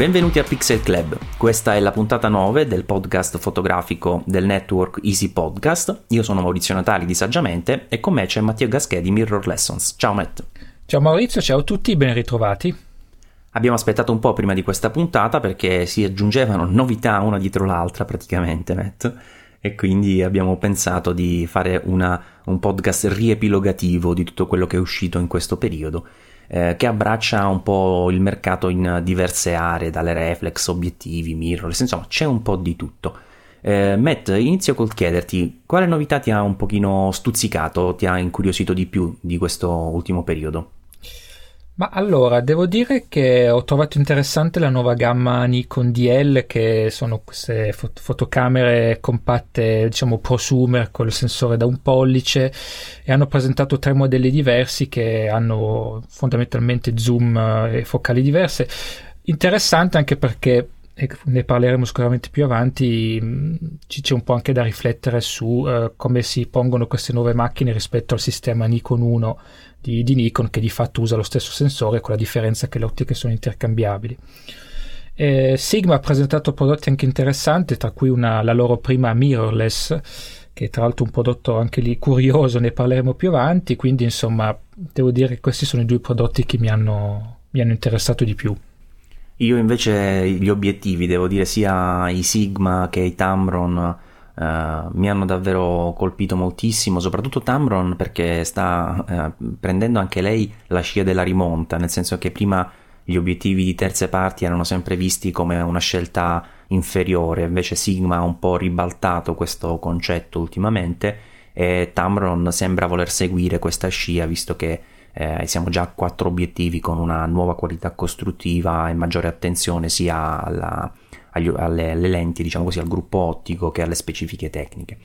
Benvenuti a Pixel Club, questa è la puntata 9 del podcast fotografico del network Easy Podcast. Io sono Maurizio Natali di Saggiamente e con me c'è Matteo Gaschè di Mirror Lessons. Ciao Matt. Ciao Maurizio, ciao a tutti, ben ritrovati. Abbiamo aspettato un po' prima di questa puntata perché si aggiungevano novità una dietro l'altra praticamente, Matt e quindi abbiamo pensato di fare una, un podcast riepilogativo di tutto quello che è uscito in questo periodo. Eh, che abbraccia un po' il mercato in diverse aree, dalle reflex, obiettivi, mirrorless, insomma c'è un po' di tutto. Eh, Matt, inizio col chiederti quale novità ti ha un pochino stuzzicato, ti ha incuriosito di più di questo ultimo periodo? Ma allora, devo dire che ho trovato interessante la nuova gamma Nikon DL, che sono queste fot- fotocamere compatte, diciamo prosumer con il sensore da un pollice, e hanno presentato tre modelli diversi che hanno fondamentalmente zoom eh, e focali diverse. Interessante anche perché ne parleremo sicuramente più avanti, mm, ci c'è un po' anche da riflettere su uh, come si pongono queste nuove macchine rispetto al sistema Nikon 1 di, di, Nikon che di fatto usa lo stesso sensore con la differenza che le ottiche sono intercambiabili. Eh, Sigma ha presentato prodotti anche interessanti, tra cui una, la loro prima mirrorless, che è tra l'altro un prodotto anche lì curioso, ne parleremo più avanti, quindi insomma devo dire che questi sono i due prodotti che mi hanno, mi hanno interessato di più. Io invece gli obiettivi, devo dire, sia i Sigma che i Tamron uh, mi hanno davvero colpito moltissimo, soprattutto Tamron perché sta uh, prendendo anche lei la scia della rimonta, nel senso che prima gli obiettivi di terze parti erano sempre visti come una scelta inferiore, invece Sigma ha un po' ribaltato questo concetto ultimamente e Tamron sembra voler seguire questa scia visto che eh, siamo già a quattro obiettivi con una nuova qualità costruttiva e maggiore attenzione sia alla, agli, alle, alle, lenti, diciamo così, al gruppo ottico che alle specifiche tecniche.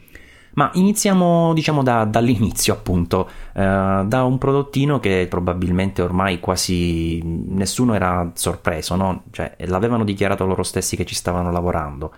Ma iniziamo diciamo da, dall'inizio appunto, eh, da un prodottino che probabilmente ormai quasi nessuno era sorpreso, no? cioè, l'avevano dichiarato loro stessi che ci stavano lavorando.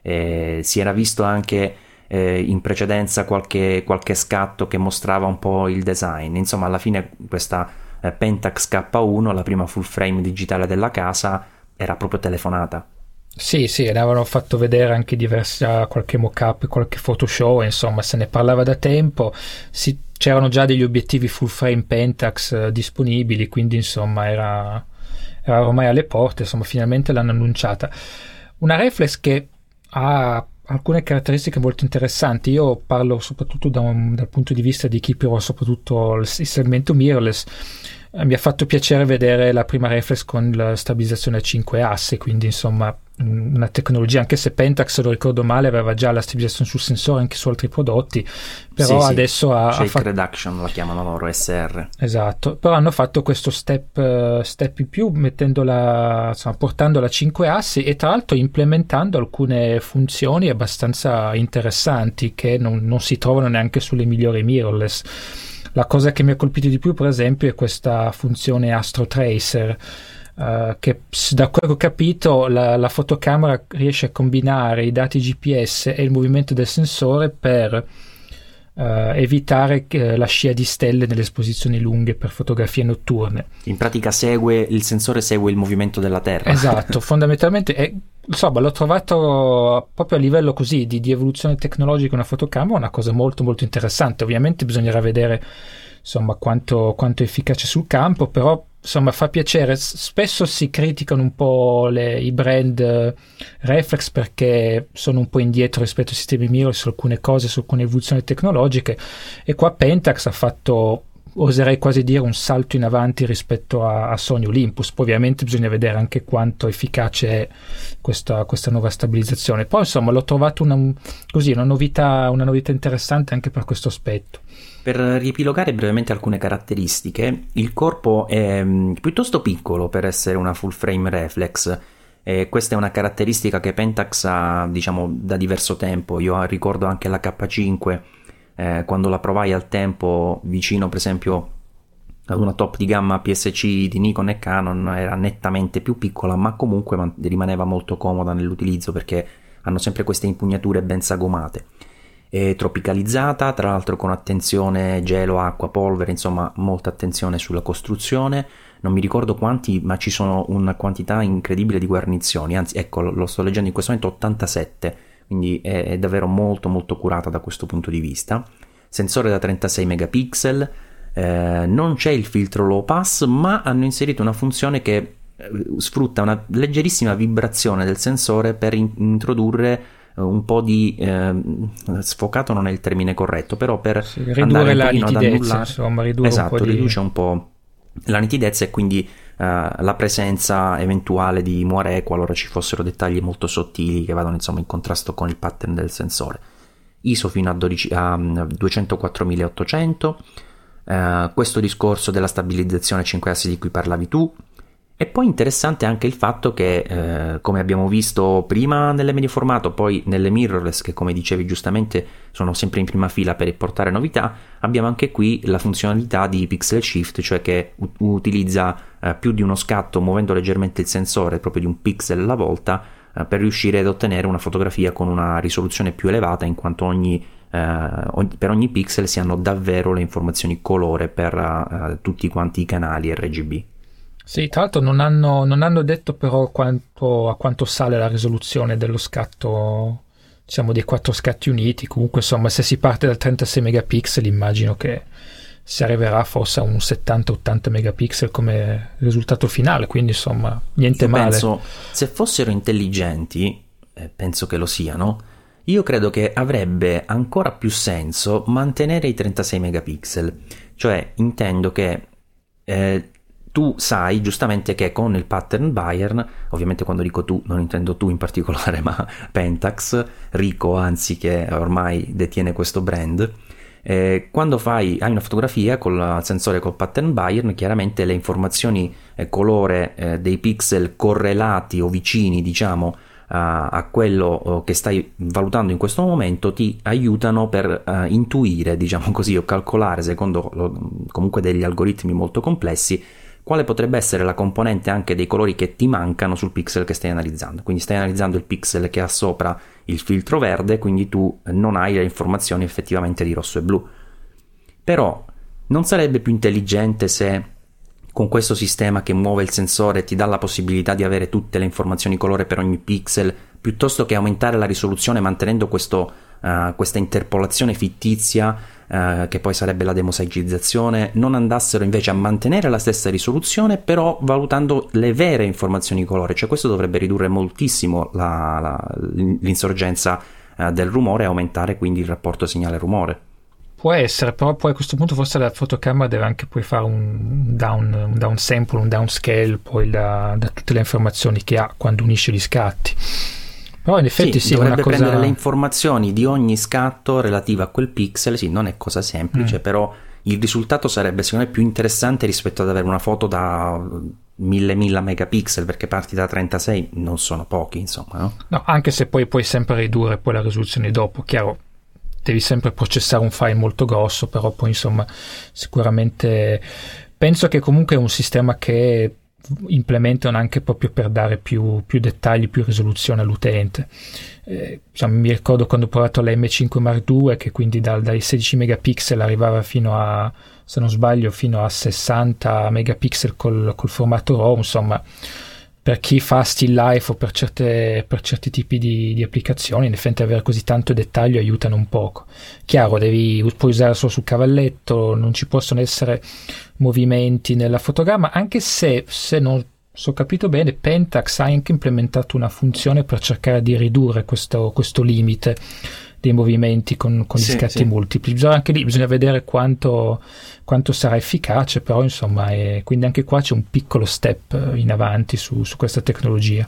Eh, si era visto anche eh, in precedenza qualche, qualche, scatto che mostrava un po' il design. Insomma, alla fine questa eh, Pentax K1, la prima full frame digitale della casa, era proprio telefonata. Sì, sì, ne avevano fatto vedere anche diversi, qualche mock-up, qualche photoshow, insomma, se ne parlava da tempo. Si, c'erano già degli obiettivi full frame Pentax eh, disponibili, quindi insomma era, era ormai alle porte, insomma, finalmente l'hanno annunciata. Una reflex che ha alcune caratteristiche molto interessanti. Io parlo soprattutto da un, dal punto di vista di chi prova soprattutto il segmento mirrorless. Eh, mi ha fatto piacere vedere la prima reflex con la stabilizzazione a 5 asse, quindi insomma una tecnologia, anche se Pentax, se lo ricordo male, aveva già la stabilizzazione sul sensore anche su altri prodotti, però sì, adesso sì. ha, Shake ha fatto... reduction la chiamano loro SR. Esatto, però hanno fatto questo step, uh, step in più mettendola, insomma, portandola a 5 assi e tra l'altro implementando alcune funzioni abbastanza interessanti che non, non si trovano neanche sulle migliori mirrorless. La cosa che mi ha colpito di più, per esempio, è questa funzione Astro Tracer Uh, che da quello che ho capito la, la, fotocamera riesce a combinare i dati GPS e il movimento del sensore per uh, evitare uh, la scia di stelle nelle esposizioni lunghe per fotografie notturne. In pratica segue, il sensore segue il movimento della Terra. Esatto, fondamentalmente è, insomma l'ho trovato proprio a livello così di, di evoluzione tecnologica una fotocamera una cosa molto molto interessante. Ovviamente bisognerà vedere insomma quanto, quanto è efficace sul campo, però insomma fa piacere. Spesso si criticano un po' le, i brand uh, reflex perché sono un po' indietro rispetto ai sistemi mirror su alcune cose, su alcune evoluzioni tecnologiche e qua Pentax ha fatto oserei quasi dire un salto in avanti rispetto a, a Sony Olympus. Poi ovviamente bisogna vedere anche quanto efficace è questa, questa nuova stabilizzazione. Poi insomma l'ho trovato una, così, una, novità, una novità interessante anche per questo aspetto. Per riepilogare brevemente alcune caratteristiche, il corpo è mm, piuttosto piccolo per essere una full frame reflex. E questa è una caratteristica che Pentax ha diciamo da diverso tempo. Io ricordo anche la K5 eh, quando la provai al tempo vicino per esempio ad una top di gamma PSC di Nikon e Canon era nettamente più piccola ma comunque rimaneva molto comoda nell'utilizzo perché hanno sempre queste impugnature ben sagomate è tropicalizzata, tra l'altro con attenzione gelo, acqua, polvere, insomma molta attenzione sulla costruzione. Non mi ricordo quanti, ma ci sono una quantità incredibile di guarnizioni, anzi ecco lo sto leggendo in questo momento 87, quindi è, è davvero molto molto curata da questo punto di vista. Sensore da 36 megapixel, eh, non c'è il filtro low pass, ma hanno inserito una funzione che eh, sfrutta una leggerissima vibrazione del sensore per in- introdurre un po' di eh, sfocato non è il termine corretto, però per sì, ridurre la nitidezza, insomma, ridurre esatto, un riduce di... un po' la nitidezza e quindi uh, la presenza eventuale di moire qualora ci fossero dettagli molto sottili che vadano insomma in contrasto con il pattern del sensore. ISO fino a, 12, a 204.800, uh, questo discorso della stabilizzazione 5 assi di cui parlavi tu, e poi interessante anche il fatto che, eh, come abbiamo visto prima nelle medie formato, poi nelle mirrorless, che come dicevi giustamente sono sempre in prima fila per portare novità, abbiamo anche qui la funzionalità di pixel shift, cioè che u- utilizza eh, più di uno scatto muovendo leggermente il sensore, proprio di un pixel alla volta, eh, per riuscire ad ottenere una fotografia con una risoluzione più elevata, in quanto ogni, eh, per ogni pixel si hanno davvero le informazioni colore per eh, tutti quanti i canali RGB. Sì, tra l'altro non hanno, non hanno detto però quanto, a quanto sale la risoluzione dello scatto, diciamo dei quattro scatti uniti. Comunque, insomma, se si parte dal 36 megapixel, immagino che si arriverà forse a un 70-80 megapixel come risultato finale. Quindi, insomma, niente Io male. Penso, se fossero intelligenti, eh, penso che lo siano, io credo che avrebbe ancora più senso mantenere i 36 megapixel. Cioè, intendo che. Eh, tu sai giustamente che con il pattern Bayern, ovviamente quando dico tu non intendo tu in particolare, ma Pentax, Rico anzi che ormai detiene questo brand, eh, quando fai, hai una fotografia con il sensore col pattern Bayern, chiaramente le informazioni eh, colore eh, dei pixel correlati o vicini, diciamo, a, a quello oh, che stai valutando in questo momento ti aiutano per uh, intuire, diciamo così, o calcolare secondo comunque degli algoritmi molto complessi quale potrebbe essere la componente anche dei colori che ti mancano sul pixel che stai analizzando. Quindi stai analizzando il pixel che ha sopra il filtro verde, quindi tu non hai le informazioni effettivamente di rosso e blu. Però non sarebbe più intelligente se con questo sistema che muove il sensore ti dà la possibilità di avere tutte le informazioni colore per ogni pixel, piuttosto che aumentare la risoluzione mantenendo questo, uh, questa interpolazione fittizia eh, che poi sarebbe la demosagizzazione, non andassero invece a mantenere la stessa risoluzione, però valutando le vere informazioni colore, cioè questo dovrebbe ridurre moltissimo la, la, l'insorgenza uh, del rumore e aumentare quindi il rapporto segnale-rumore. Può essere, però poi a questo punto forse la fotocamera deve anche poi fare un down, un down sample, un downscale poi da, da tutte le informazioni che ha quando unisce gli scatti. Però in effetti sì, sì dovrebbe cosa... prendere le informazioni di ogni scatto relativa a quel pixel, sì, non è cosa semplice, mm. però il risultato sarebbe secondo me più interessante rispetto ad avere una foto da 1000 megapixel perché parti da 36 non sono pochi insomma no? no anche se poi puoi sempre ridurre poi la risoluzione dopo chiaro devi sempre processare un file molto grosso però poi insomma sicuramente penso che comunque è un sistema che implementano anche proprio per dare più, più dettagli, più risoluzione all'utente. Eh, insomma, mi ricordo quando ho provato la M5 Mark II che quindi dal, dai 16 megapixel arrivava fino a, se non sbaglio, fino a 60 megapixel col, col formato RAW, insomma per chi fa still life o per, certe, per certi tipi di, di, applicazioni, in effetti avere così tanto dettaglio aiutano un poco. Chiaro, devi, puoi usare solo sul cavalletto, non ci possono essere movimenti nella fotogramma, anche se, se non so capito bene, Pentax ha anche implementato una funzione per cercare di ridurre questo, questo limite dei movimenti con, con sì, gli scatti sì. multipli. Bisogna anche lì bisogna vedere quanto, quanto sarà efficace, però insomma, è, quindi anche qua c'è un piccolo step in avanti su, su questa tecnologia.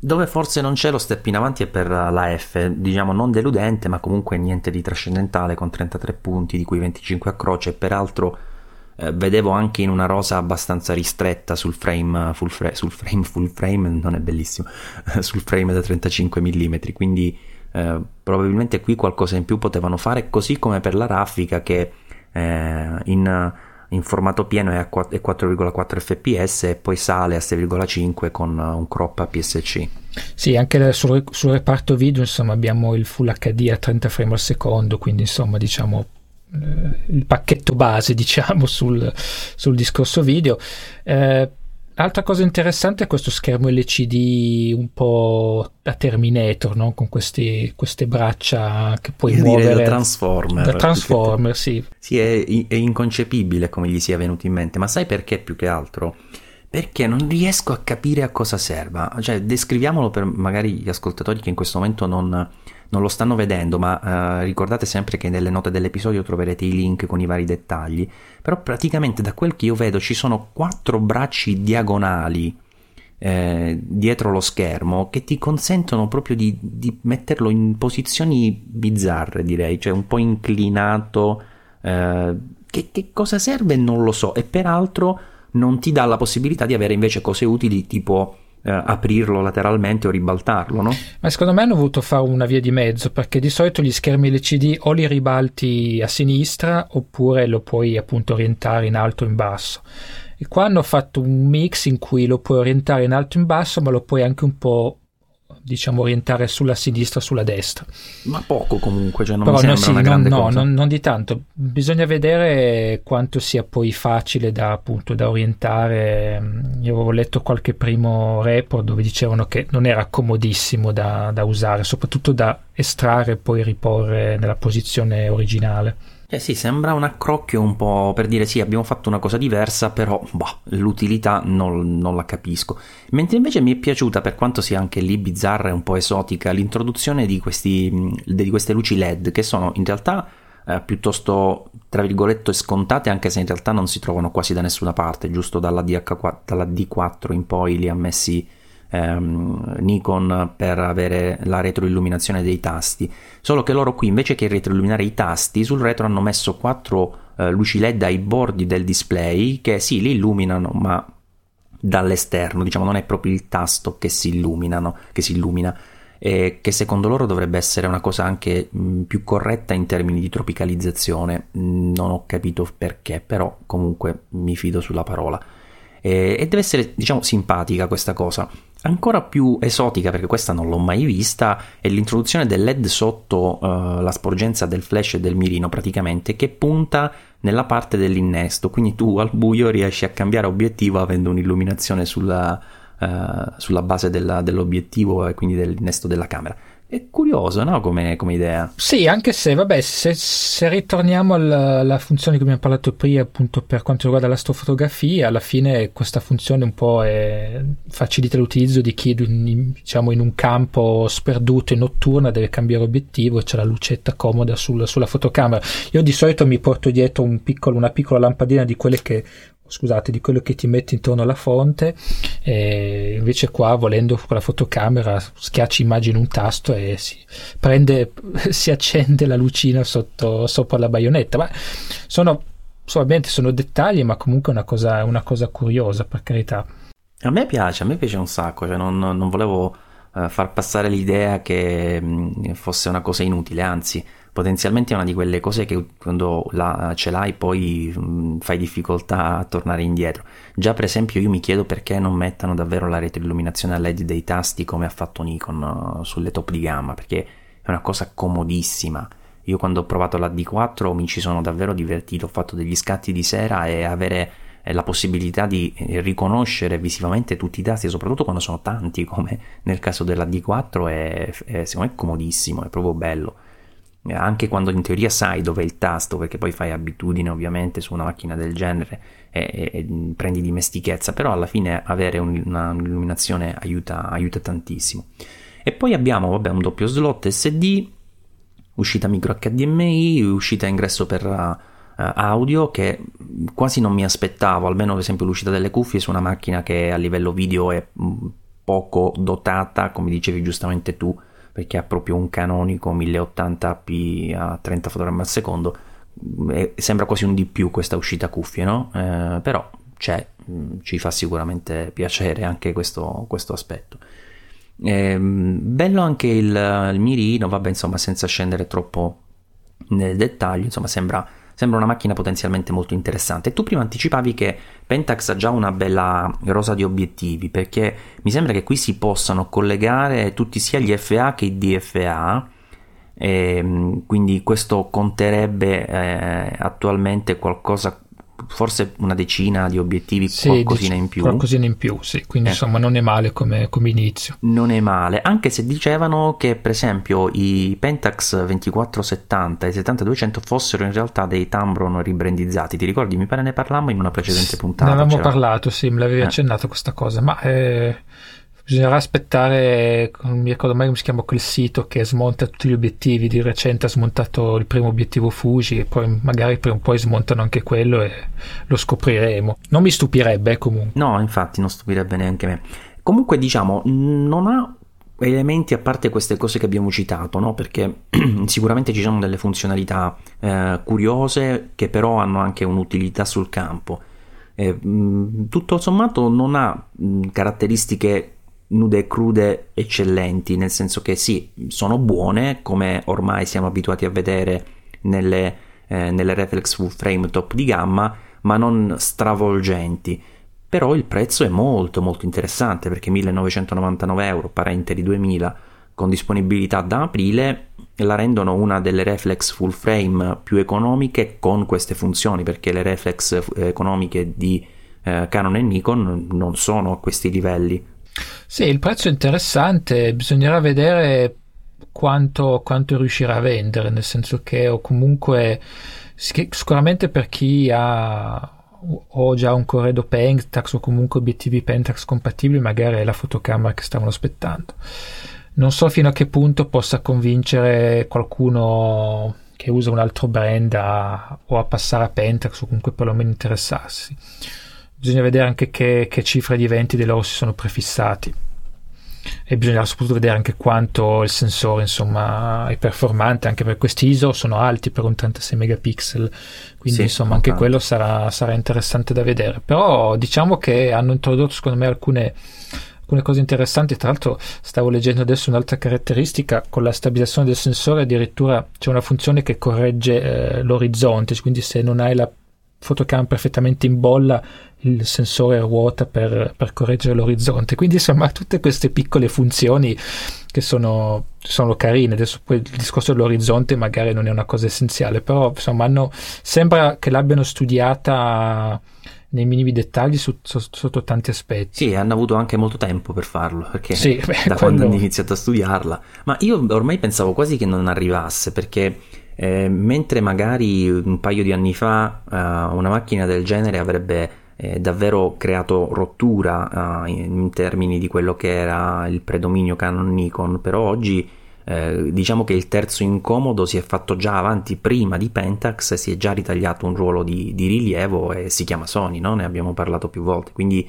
Dove forse non c'è lo step in avanti è per la F, diciamo non deludente, ma comunque niente di trascendentale con 33 punti, di cui 25 a croce, e peraltro eh, vedevo anche in una rosa abbastanza ristretta sul frame full, fra- sul frame, full frame, non è bellissimo, sul frame da 35 mm, quindi eh, probabilmente qui qualcosa in più potevano fare, così come per la raffica che eh, in in formato pieno è a 4,4 fps e poi sale a 6,5 con un crop APS-C. Sì, anche sul, sul, reparto video insomma abbiamo il Full HD a 30 frame al secondo, quindi insomma diciamo eh, il pacchetto base diciamo sul, sul discorso video. Eh, Altra cosa interessante è questo schermo LCD un po' da Terminator, no? con questi, queste braccia che puoi Io muovere. Da Transformer. Da Transformer, sì. Sì, è, è inconcepibile come gli sia venuto in mente, ma sai perché più che altro? Perché non riesco a capire a cosa serva. Cioè, descriviamolo per magari gli ascoltatori che in questo momento non non lo stanno vedendo, ma eh, ricordate sempre che nelle note dell'episodio troverete i link con i vari dettagli. Però praticamente da quel che io vedo ci sono quattro bracci diagonali eh, dietro lo schermo che ti consentono proprio di, di, metterlo in posizioni bizzarre, direi, cioè un po' inclinato. Eh, che, che cosa serve non lo so, e peraltro non ti dà la possibilità di avere invece cose utili tipo eh, aprirlo lateralmente o ribaltarlo, no? Ma secondo me hanno voluto fare una via di mezzo perché di solito gli schermi LCD o li ribalti a sinistra oppure lo puoi appunto orientare in alto o in basso. E qua hanno fatto un mix in cui lo puoi orientare in alto o in basso, ma lo puoi anche un po' diciamo orientare sulla sinistra o sulla destra. Ma poco comunque, cioè non Però mi sembra sì, una grande no, cosa. Non, non di tanto, bisogna vedere quanto sia poi facile da, appunto, da orientare. Io avevo letto qualche primo report dove dicevano che non era comodissimo da, da usare, soprattutto da estrarre e poi riporre nella posizione originale. Eh sì, sembra un accrocchio un po' per dire sì, abbiamo fatto una cosa diversa, però boh, l'utilità non, non, la capisco. Mentre invece mi è piaciuta, per quanto sia anche lì bizzarra e un po' esotica, l'introduzione di, questi, di queste luci LED che sono in realtà eh, piuttosto, tra virgolette, scontate, anche se in realtà non si trovano quasi da nessuna parte, giusto dalla, DH4, dalla D4 in poi li ha messi ehm, Nikon per avere la retroilluminazione dei tasti. Solo che loro qui invece che retroilluminare i tasti, sul retro hanno messo quattro eh, luci LED ai bordi del display che sì, li illuminano, ma dall'esterno, diciamo, non è proprio il tasto che si che si illumina. E che secondo loro dovrebbe essere una cosa anche mh, più corretta in termini di tropicalizzazione. Non ho capito perché, però comunque mi fido sulla parola. E deve essere, diciamo, simpatica questa cosa. Ancora più esotica, perché questa non l'ho mai vista, è l'introduzione del LED sotto uh, la sporgenza del flash e del mirino, praticamente, che punta nella parte dell'innesto. Quindi tu al buio riesci a cambiare obiettivo avendo un'illuminazione sulla, uh, sulla base della, dell'obiettivo e quindi dell'innesto della camera. È curioso, no? Come, come, idea. Sì, anche se, vabbè, se, se ritorniamo alla, alla, funzione che abbiamo parlato prima, appunto per quanto riguarda l'astrofotografia, alla fine questa funzione un po' è, facilita l'utilizzo di chi, diciamo, in un campo sperduto e notturna deve cambiare obiettivo e c'è la lucetta comoda sul, sulla fotocamera. Io di solito mi porto dietro un piccolo, una piccola lampadina di quelle che scusate, di quello che ti metti intorno alla fonte, e invece qua volendo con la fotocamera schiacci immagini un tasto e si, prende, si accende la lucina sotto, sopra la baionetta. Ma sono, ovviamente sono dettagli, ma comunque una cosa, una cosa curiosa, per carità. A me piace, a me piace un sacco, cioè non, non volevo uh, far passare l'idea che mh, fosse una cosa inutile, anzi potenzialmente è una di quelle cose che quando la, ce l'hai poi mh, mm, fai difficoltà a tornare indietro. Già per esempio io mi chiedo perché non mettano davvero la retroilluminazione a LED dei tasti come ha fatto Nikon uh, sulle top di gamma, perché è una cosa comodissima. Io quando ho provato la D4 mi ci sono davvero divertito, ho fatto degli scatti di sera e avere eh, la possibilità di eh, riconoscere visivamente tutti i tasti, soprattutto quando sono tanti, come nel caso della D4, è, è secondo me comodissimo, è proprio bello anche quando in teoria sai dove è il tasto, perché poi fai abitudine ovviamente su una macchina del genere e, e, e prendi dimestichezza, però alla fine avere un, una, un'illuminazione aiuta, aiuta, tantissimo. E poi abbiamo vabbè, un doppio slot SD, uscita micro HDMI, uscita ingresso per uh, audio che quasi non mi aspettavo, almeno ad esempio l'uscita delle cuffie su una macchina che a livello video è mm, poco dotata, come dicevi giustamente tu, perché ha proprio un canonico 1080p a 30 fotogrammi al secondo e sembra quasi un di più questa uscita cuffie no? Eh, però c'è mm, ci fa sicuramente piacere anche questo, questo aspetto eh, bello anche il, il mirino vabbè insomma senza scendere troppo nel dettaglio insomma sembra sembra una macchina potenzialmente molto interessante. Tu prima anticipavi che Pentax ha già una bella rosa di obiettivi, perché mi sembra che qui si possano collegare tutti sia gli FA che i DFA, e, quindi questo conterebbe eh, attualmente qualcosa forse una decina di obiettivi, sì, qualcosina in più. Qualcosina in più, sì, quindi eh. insomma non è male come, come, inizio. Non è male, anche se dicevano che per esempio i Pentax 2470 e 7200 fossero in realtà dei Tambron ribrandizzati, ti ricordi? Mi pare ne parlammo in una precedente puntata. Ne avevamo parlato, sì, me l'avevi eh. accennato questa cosa, ma... Eh Bisognerà aspettare, non mi ricordo mai come si chiama quel sito che smonta tutti gli obiettivi. Di recente ha smontato il primo obiettivo Fuji e poi magari per un po' smontano anche quello e lo scopriremo. Non mi stupirebbe eh, comunque. No, infatti non stupirebbe neanche me. Comunque diciamo, non ha elementi a parte queste cose che abbiamo citato, no? perché sicuramente ci sono delle funzionalità eh, curiose che però hanno anche un'utilità sul campo. Eh, tutto sommato non ha mh, caratteristiche nude e crude eccellenti, nel senso che sì, sono buone, come ormai siamo abituati a vedere nelle, eh, nelle reflex full frame top di gamma, ma non stravolgenti. Però il prezzo è molto molto interessante perché 1999 euro, parente di 2000, con disponibilità da aprile, la rendono una delle reflex full frame più economiche con queste funzioni, perché le reflex eh, economiche di eh, Canon e Nikon non sono a questi livelli, sì, il prezzo è interessante, bisognerà vedere quanto, quanto riuscirà a vendere, nel senso che o comunque sicuramente per chi ha o già un corredo Pentax o comunque obiettivi Pentax compatibili, magari è la fotocamera che stavano aspettando. Non so fino a che punto possa convincere qualcuno che usa un altro brand a, o a passare a Pentax o comunque perlomeno interessarsi bisogna vedere anche che, che cifre di eventi dei loro si sono prefissati. E bisogna soprattutto vedere anche quanto il sensore insomma è performante anche per questi ISO sono alti per un 36 megapixel. Quindi sì, insomma anche tanto. quello sarà, sarà, interessante da vedere. Però diciamo che hanno introdotto secondo me alcune, alcune cose interessanti. Tra l'altro stavo leggendo adesso un'altra caratteristica. Con la stabilizzazione del sensore addirittura c'è una funzione che corregge eh, l'orizzonte. Quindi se non hai la fotocamera perfettamente in bolla il sensore ruota per, per, correggere l'orizzonte. Quindi insomma tutte queste piccole funzioni che sono, sono, carine. Adesso poi il discorso dell'orizzonte magari non è una cosa essenziale, però insomma hanno, sembra che l'abbiano studiata nei minimi dettagli su, su, sotto tanti aspetti. Sì, hanno avuto anche molto tempo per farlo, perché sì, beh, da quello... quando hanno iniziato a studiarla. Ma io ormai pensavo quasi che non arrivasse, perché eh, mentre magari un paio di anni fa eh, una macchina del genere avrebbe eh, davvero creato rottura uh, in, in, termini di quello che era il predominio Canon Nikon, però oggi eh, diciamo che il terzo incomodo si è fatto già avanti prima di Pentax, si è già ritagliato un ruolo di, di rilievo e si chiama Sony, no? ne abbiamo parlato più volte, quindi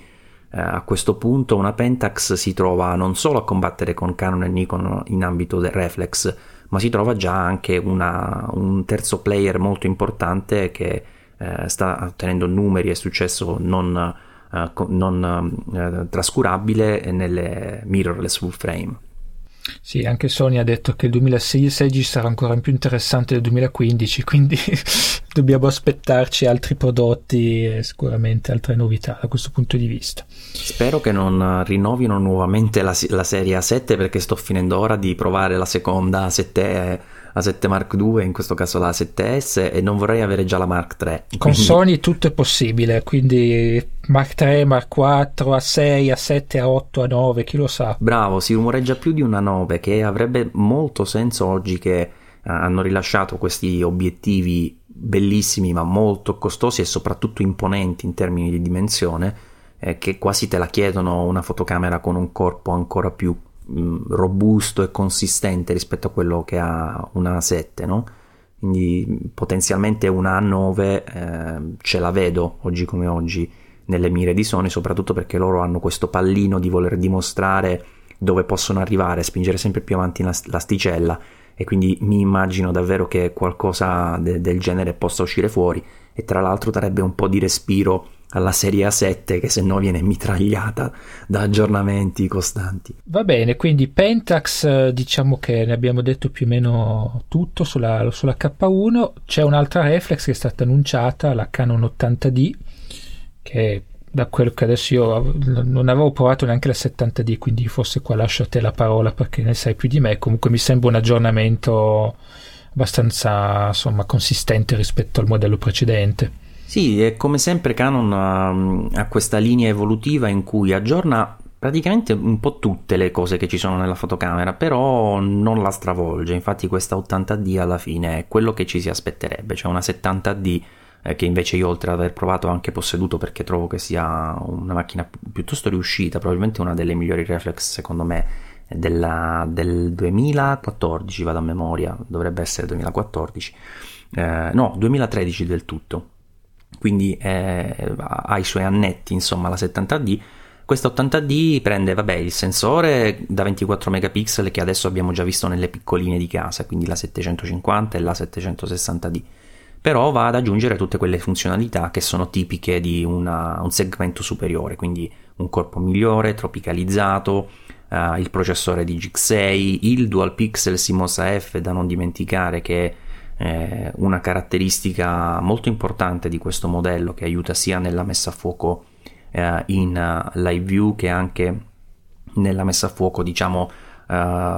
eh, a questo punto una Pentax si trova non solo a combattere con Canon e Nikon in ambito del reflex, ma si trova già anche una, un terzo player molto importante che eh, sta ottenendo numeri e successo non, eh, non eh, trascurabile nelle mirrorless full frame. Sì, anche Sony ha detto che il 2016 sarà ancora più interessante del 2015, quindi dobbiamo aspettarci altri prodotti e sicuramente altre novità da questo punto di vista. Spero che non rinnovino nuovamente la, la serie A7 perché sto finendo ora di provare la seconda A7 A7 Mark II, in questo caso la A7S, e non vorrei avere già la Mark III. Con quindi... Sony tutto è possibile, quindi Mark III, Mark IV, A6, A7, A8, A9, chi lo sa. Bravo, si rumoreggia più di una 9, che avrebbe molto senso oggi che eh, hanno rilasciato questi obiettivi bellissimi ma molto costosi e soprattutto imponenti in termini di dimensione eh, che quasi te la chiedono una fotocamera con un corpo ancora più robusto e consistente rispetto a quello che ha una 7, no? Quindi potenzialmente una A9 eh, ce la vedo oggi come oggi nelle mire di Sony, soprattutto perché loro hanno questo pallino di voler dimostrare dove possono arrivare, spingere sempre più avanti l'asticella e quindi mi immagino davvero che qualcosa de- del genere possa uscire fuori e tra l'altro darebbe un po' di respiro alla serie A7 che se no viene mitragliata da aggiornamenti costanti. Va bene, quindi Pentax eh, diciamo che ne abbiamo detto più o meno tutto sulla, sulla K1, c'è un'altra reflex che è stata annunciata, la Canon 80D, che da quello che adesso io non avevo provato neanche la 70D, quindi forse qua lascio a te la parola perché ne sai più di me, comunque mi sembra un aggiornamento abbastanza insomma, consistente rispetto al modello precedente. Sì, è come sempre Canon ha, ha questa linea evolutiva in cui aggiorna praticamente un po' tutte le cose che ci sono nella fotocamera, però non la stravolge. Infatti questa 80D alla fine è quello che ci si aspetterebbe, cioè una 70D eh, che invece io oltre ad aver provato ho anche posseduto perché trovo che sia una macchina piuttosto riuscita, probabilmente una delle migliori reflex secondo me della, del 2014, vado a memoria, dovrebbe essere 2014, eh, no 2013 del tutto quindi eh, ha i suoi annetti, insomma, la 70D. Questa 80D prende, vabbè, il sensore da 24 megapixel che adesso abbiamo già visto nelle piccoline di casa, quindi la 750 e la 760D. Però va ad aggiungere tutte quelle funzionalità che sono tipiche di una, un segmento superiore, quindi un corpo migliore, tropicalizzato, uh, il processore di G6, il dual pixel CMOS AF da non dimenticare che eh, una caratteristica molto importante di questo modello che aiuta sia nella messa a fuoco eh, in uh, live view che anche nella messa a fuoco diciamo uh,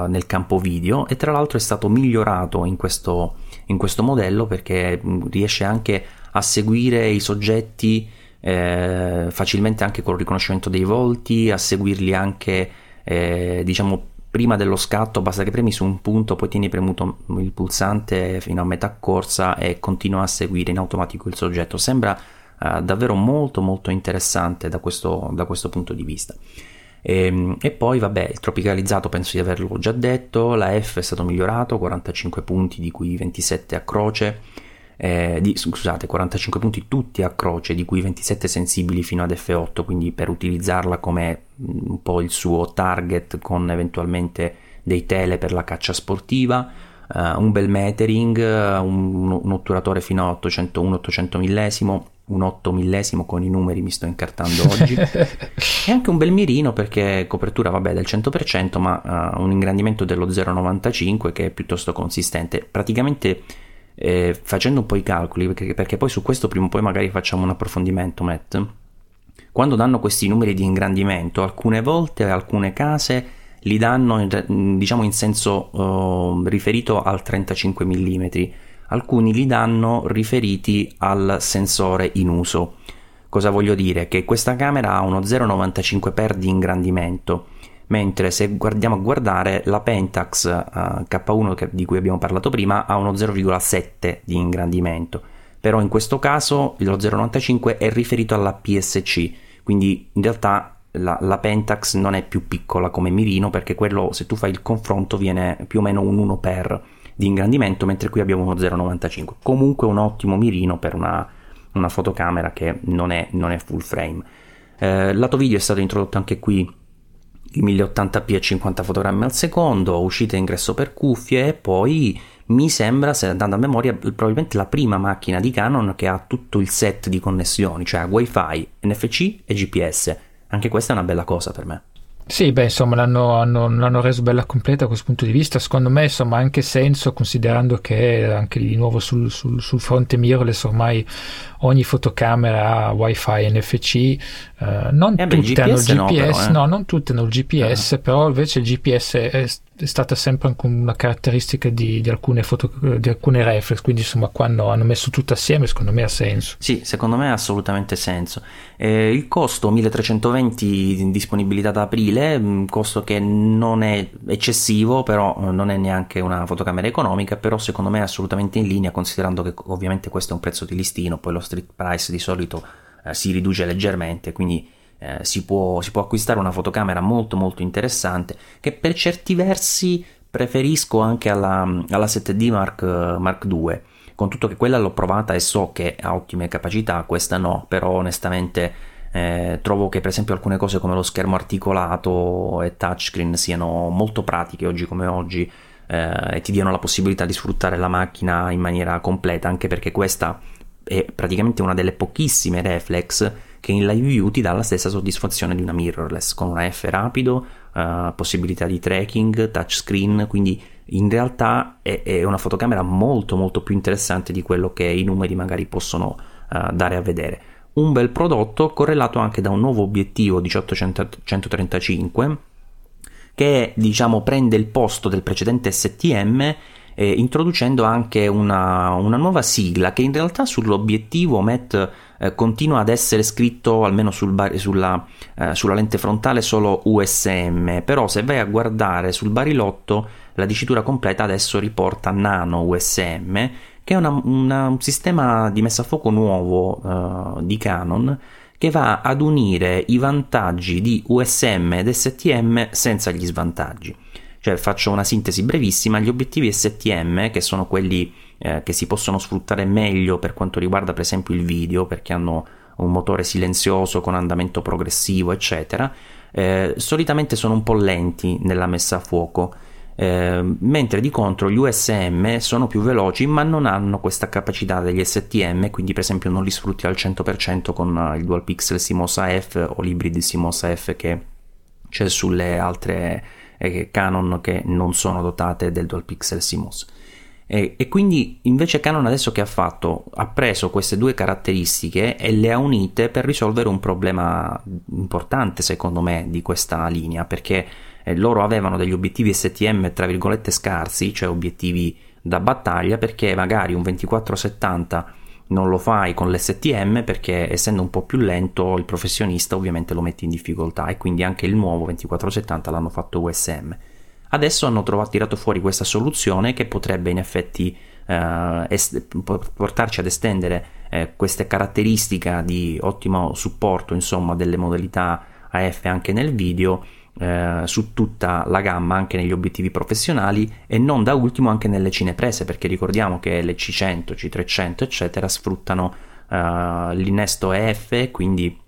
nel campo video. E tra l'altro è stato migliorato in questo, in questo modello perché mm, riesce anche a seguire i soggetti eh, facilmente anche con il riconoscimento dei volti a seguirli anche eh, diciamo prima dello scatto basta che premi su un punto, poi tieni premuto il pulsante fino a metà corsa e continua a seguire in automatico il soggetto. Sembra uh, davvero molto molto interessante da questo, da questo punto di vista. E, ehm, e, poi vabbè, il tropicalizzato penso di averlo già detto, la F è stato migliorato, 45 punti di cui 27 a croce eh, di, scusate, 45 punti tutti a croce, di cui 27 sensibili fino ad F8, quindi per utilizzarla come mm, un po' il suo target con eventualmente dei tele per la caccia sportiva, uh, un bel metering, un, un, otturatore fino a 801 800 millesimo, un 8 millesimo con i numeri mi sto incartando oggi. E anche un bel mirino perché copertura vabbè del 100% ma uh, un ingrandimento dello 0,95 che è piuttosto consistente. Praticamente eh, facendo un po' i calcoli, perché, perché, poi su questo prima o poi magari facciamo un approfondimento, Matt, quando danno questi numeri di ingrandimento, alcune volte alcune case li danno diciamo in senso uh, riferito al 35 mm, alcuni li danno riferiti al sensore in uso. Cosa voglio dire? Che questa camera ha uno 0,95x di ingrandimento mentre se guardiamo a guardare la Pentax uh, K1 che, di cui abbiamo parlato prima ha uno 0,7 di ingrandimento, però in questo caso lo 0,95 è riferito alla PSC, quindi in realtà la, la, Pentax non è più piccola come mirino perché quello se tu fai il confronto viene più o meno un 1 per di ingrandimento mentre qui abbiamo uno 0,95 comunque un ottimo mirino per una, una fotocamera che non è, non è full frame. Eh, lato video è stato introdotto anche qui i 1080p a 50 fotogrammi al secondo, uscita e ingresso per cuffie e poi mi sembra, se andando a memoria, probabilmente la prima macchina di Canon che ha tutto il set di connessioni, cioè Wi-Fi, NFC e GPS. Anche questa è una bella cosa per me. Sì, beh, insomma, l'hanno, hanno, l'hanno, reso bella completa da questo punto di vista. Secondo me, insomma, ha anche senso, considerando che anche di nuovo sul, sul, sul fronte mirrorless ormai ogni fotocamera ha wifi NFC. Eh, non eh beh, tutte hanno il GPS, no, però, eh. no, non tutte hanno il GPS, ah. però invece il GPS è è stata sempre una caratteristica di, di, alcune foto, di alcune reflex, quindi insomma quando hanno messo tutto assieme secondo me ha senso. Sì, secondo me ha assolutamente senso. Eh, il costo 1320 in disponibilità da aprile, un mm, costo che non è eccessivo, però eh, non è neanche una fotocamera economica, però secondo me è assolutamente in linea considerando che ovviamente questo è un prezzo di listino, poi lo street price di solito eh, si riduce leggermente, quindi eh, si, può, si, può, acquistare una fotocamera molto molto interessante che per certi versi preferisco anche alla, alla 7D Mark, Mark II con tutto che quella l'ho provata e so che ha ottime capacità questa no però onestamente eh, trovo che per esempio alcune cose come lo schermo articolato e touchscreen siano molto pratiche oggi come oggi eh, e ti diano la possibilità di sfruttare la macchina in maniera completa anche perché questa è praticamente una delle pochissime reflex che in live view ti dà la stessa soddisfazione di una mirrorless con una F rapido, uh, possibilità di tracking, touchscreen, quindi in realtà è, è, una fotocamera molto molto più interessante di quello che i numeri magari possono uh, dare a vedere. Un bel prodotto correlato anche da un nuovo obiettivo 1835 che diciamo prende il posto del precedente STM eh, introducendo anche una, una, nuova sigla che in realtà sull'obiettivo MET eh, continua ad essere scritto almeno sul bar- sulla, eh, sulla, lente frontale solo USM, però se vai a guardare sul barilotto la dicitura completa adesso riporta Nano USM, che è una, una, un sistema di messa a fuoco nuovo eh, di Canon che va ad unire i vantaggi di USM ed STM senza gli svantaggi. Cioè faccio una sintesi brevissima, gli obiettivi STM, che sono quelli eh, che si possono sfruttare meglio per quanto riguarda per esempio il video, perché hanno un motore silenzioso con andamento progressivo, eccetera, eh, solitamente sono un po' lenti nella messa a fuoco. Eh, mentre di contro gli USM sono più veloci ma non hanno questa capacità degli STM quindi per esempio non li sfrutti al 100% con il dual pixel CMOS AF o l'hybrid CMOS AF che c'è sulle altre Canon che non sono dotate del dual pixel CMOS. E, e, quindi invece Canon adesso che ha fatto? Ha preso queste due caratteristiche e le ha unite per risolvere un problema importante secondo me di questa linea perché eh, loro avevano degli obiettivi STM tra virgolette scarsi, cioè obiettivi da battaglia perché magari un 2470 non lo fai con l'STM perché essendo un po' più lento il professionista ovviamente lo metti in difficoltà e quindi anche il nuovo 2470 l'hanno fatto USM. Adesso hanno trovato, tirato fuori questa soluzione che potrebbe in effetti eh, est- portarci ad estendere eh, queste caratteristiche di ottimo supporto insomma delle modalità AF anche nel video eh, su tutta la gamma anche negli obiettivi professionali e non da ultimo anche nelle cineprese perché ricordiamo che le C100, C300 eccetera sfruttano eh, l'innesto EF quindi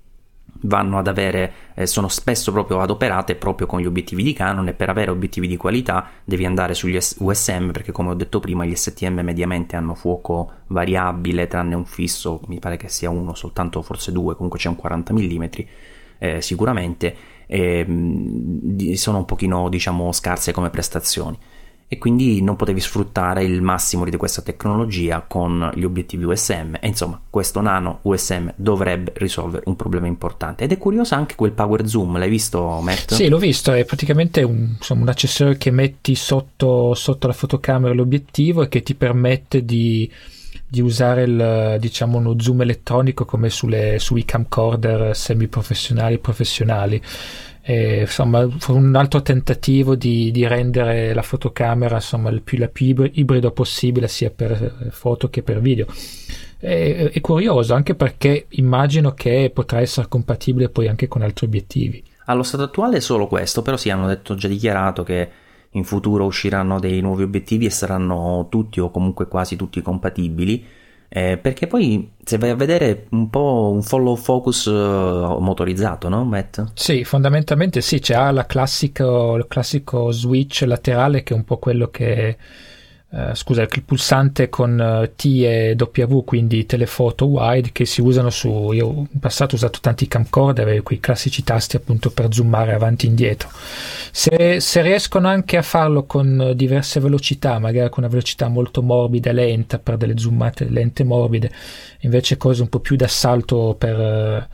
vanno ad avere, eh, sono spesso proprio adoperate proprio con gli obiettivi di Canon e per avere obiettivi di qualità devi andare sugli USM perché come ho detto prima gli STM mediamente hanno fuoco variabile tranne un fisso, mi pare che sia uno soltanto forse due, comunque c'è un 40 mm eh, sicuramente e, sono un pochino diciamo scarse come prestazioni. E quindi non potevi sfruttare il massimo di questa tecnologia con gli obiettivi USM e insomma questo nano USM dovrebbe risolvere un problema importante. Ed è curioso anche quel power zoom. L'hai visto Matt? Sì l'ho visto. È praticamente un, insomma, un accessorio che metti sotto, sotto la fotocamera l'obiettivo e che ti permette di di usare il, diciamo, uno zoom elettronico come sulle, sui camcorder semi-professionali e professionali. E, insomma, un altro tentativo di, di rendere la fotocamera insomma, il più, la più ibrido possibile sia per foto che per video. È, è curioso anche perché immagino che potrà essere compatibile poi anche con altri obiettivi. Allo stato attuale è solo questo, però sì, hanno detto, già dichiarato che in futuro usciranno dei nuovi obiettivi e saranno tutti o comunque quasi tutti compatibili. Eh, perché poi se vai a vedere un po' un follow focus uh, motorizzato, no Matt? Sì, fondamentalmente sì, c'è la classico, il classico switch laterale che è un po' quello che Uh, scusa, il pulsante con uh, T e W, quindi telefoto wide, che si usano su. Io in passato ho usato tanti camcorder, quei classici tasti appunto per zoomare avanti e indietro. Se, se, riescono anche a farlo con diverse velocità, magari con una velocità molto morbida e lenta per delle zoomate lente e morbide, invece cose un po' più d'assalto per.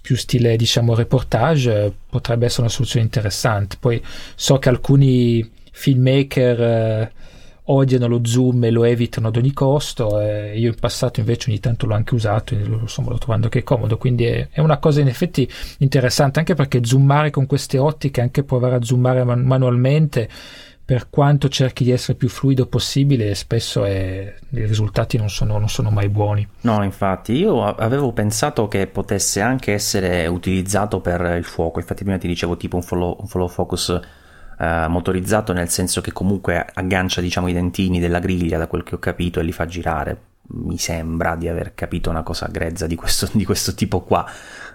Più stile diciamo reportage potrebbe essere una soluzione interessante poi so che alcuni filmmaker odiano lo zoom e lo evitano ad ogni costo. Eh, io in passato invece ogni tanto l'ho anche usato e lo, trovando che è comodo. Quindi è, è, una cosa in effetti interessante anche perché zoomare con queste ottiche, anche provare a zoomare man- manualmente, per quanto cerchi di essere più fluido possibile, spesso è, i risultati non sono, non sono, mai buoni. No, infatti, io avevo pensato che potesse anche essere utilizzato per il fuoco. Infatti, prima ti dicevo tipo un follow, un follow focus eh, motorizzato nel senso che comunque aggancia diciamo i dentini della griglia da quel che ho capito e li fa girare. Mi sembra di aver capito una cosa grezza di questo, di questo tipo qua.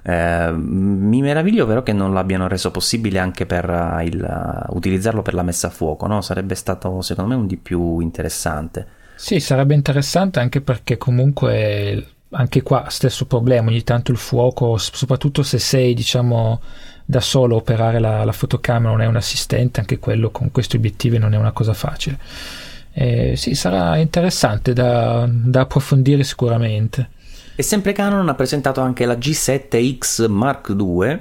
Eh, mi meraviglio però che non l'abbiano reso possibile anche per uh, il, uh, utilizzarlo per la messa a fuoco no? sarebbe stato secondo me un di più interessante. Sì sarebbe interessante anche perché comunque anche qua stesso problema, ogni tanto il fuoco, soprattutto se sei diciamo da solo operare la, la fotocamera, non è un assistente, anche quello con questi obiettivi non è una cosa facile. Eh, sì, sarà interessante da, da approfondire sicuramente. E sempre Canon ha presentato anche la G7X Mark II,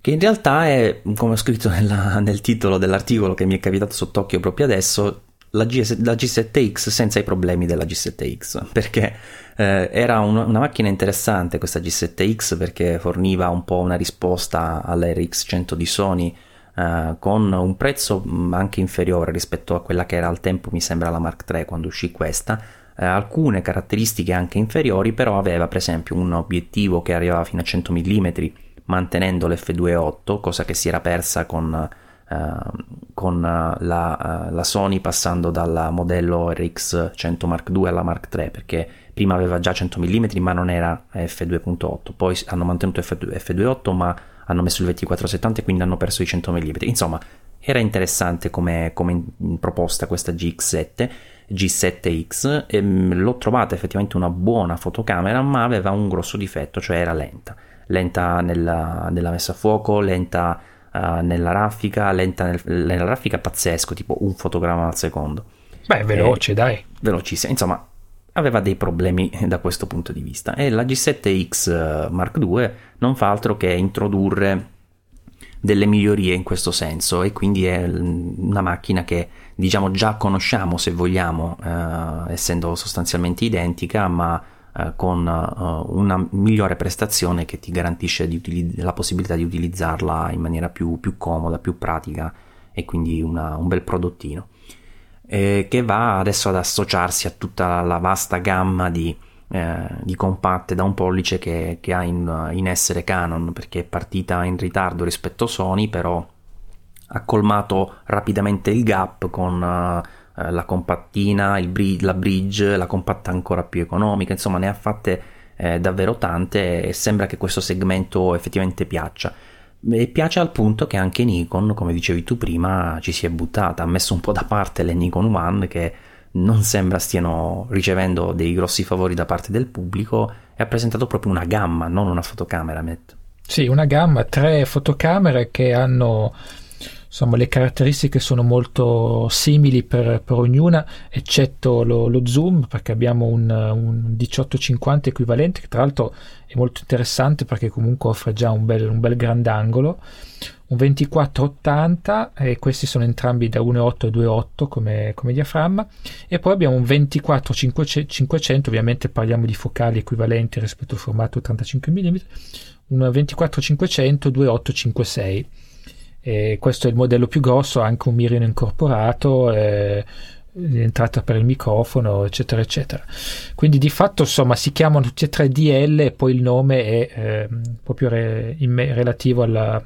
che in realtà è, come ho scritto nella, nel titolo dell'articolo che mi è capitato sott'occhio proprio adesso, la, G, la G7X senza i problemi della G7X, perché eh, era un, una macchina interessante questa G7X perché forniva un po' una risposta all'RX100 di Sony eh, con un prezzo mm, anche inferiore rispetto a quella che era al tempo mi sembra la Mark III quando uscì questa, eh, alcune caratteristiche anche inferiori, però aveva per esempio un obiettivo che arrivava fino a 100 mm mantenendo l'F2.8, cosa che si era persa con con eh, la, uh, la, Sony passando dal modello RX 100 Mark II alla Mark III perché prima aveva già 100 mm ma non era f2.8 poi hanno mantenuto F2, f2.8 ma hanno messo il 2470 e quindi hanno perso i 100 mm insomma era interessante come, come proposta questa GX7 G7X e mm, l'ho trovata effettivamente una buona fotocamera ma aveva un grosso difetto cioè era lenta. Lenta nella, nella messa a fuoco lenta uh, nella raffica, lenta nel, nella raffica pazzesco, tipo un fotogramma al secondo. Beh, veloce, e, dai. Velocissima, insomma, aveva dei problemi da questo punto di vista. E la G7X eh, Mark II non fa altro che introdurre delle migliorie in questo senso e quindi è una macchina che diciamo già conosciamo se vogliamo eh, essendo sostanzialmente identica ma eh, con uh, una migliore prestazione che ti garantisce utilizz- la possibilità di utilizzarla in maniera più, più comoda, più pratica e quindi una, un bel prodottino. Eh, che va adesso ad associarsi a tutta la vasta gamma di, eh, di compatte da un pollice che, che ha in, in, essere Canon perché è partita in ritardo rispetto a Sony però ha colmato rapidamente il gap con uh, eh, la compattina, bridge, la bridge, la compatta ancora più economica, insomma ne ha fatte eh, davvero tante e sembra che questo segmento effettivamente piaccia. E piace al punto che anche Nikon, come dicevi tu prima, ci si è buttata, ha messo un po' da parte le Nikon One che non sembra stiano ricevendo dei grossi favori da parte del pubblico e ha presentato proprio una gamma, non una fotocamera, Matt. Sì, una gamma, tre fotocamere che hanno insomma le caratteristiche sono molto simili per, per ognuna eccetto lo, lo, zoom perché abbiamo un, un 1850 equivalente che tra l'altro è molto interessante perché comunque offre già un bel, un bel grandangolo. Un 2480 e questi sono entrambi da 1.8 e 2.8 come, come diaframma. E poi abbiamo un 24 500 ovviamente parliamo di focali equivalenti rispetto al formato 35 mm un 24 500 2.8 56 e questo è il modello più grosso, ha anche un mirino incorporato, eh, l'entrata per il microfono, eccetera, eccetera. Quindi di fatto insomma si chiamano tutti e tre DL e poi il nome è eh, proprio re, me, relativo alla,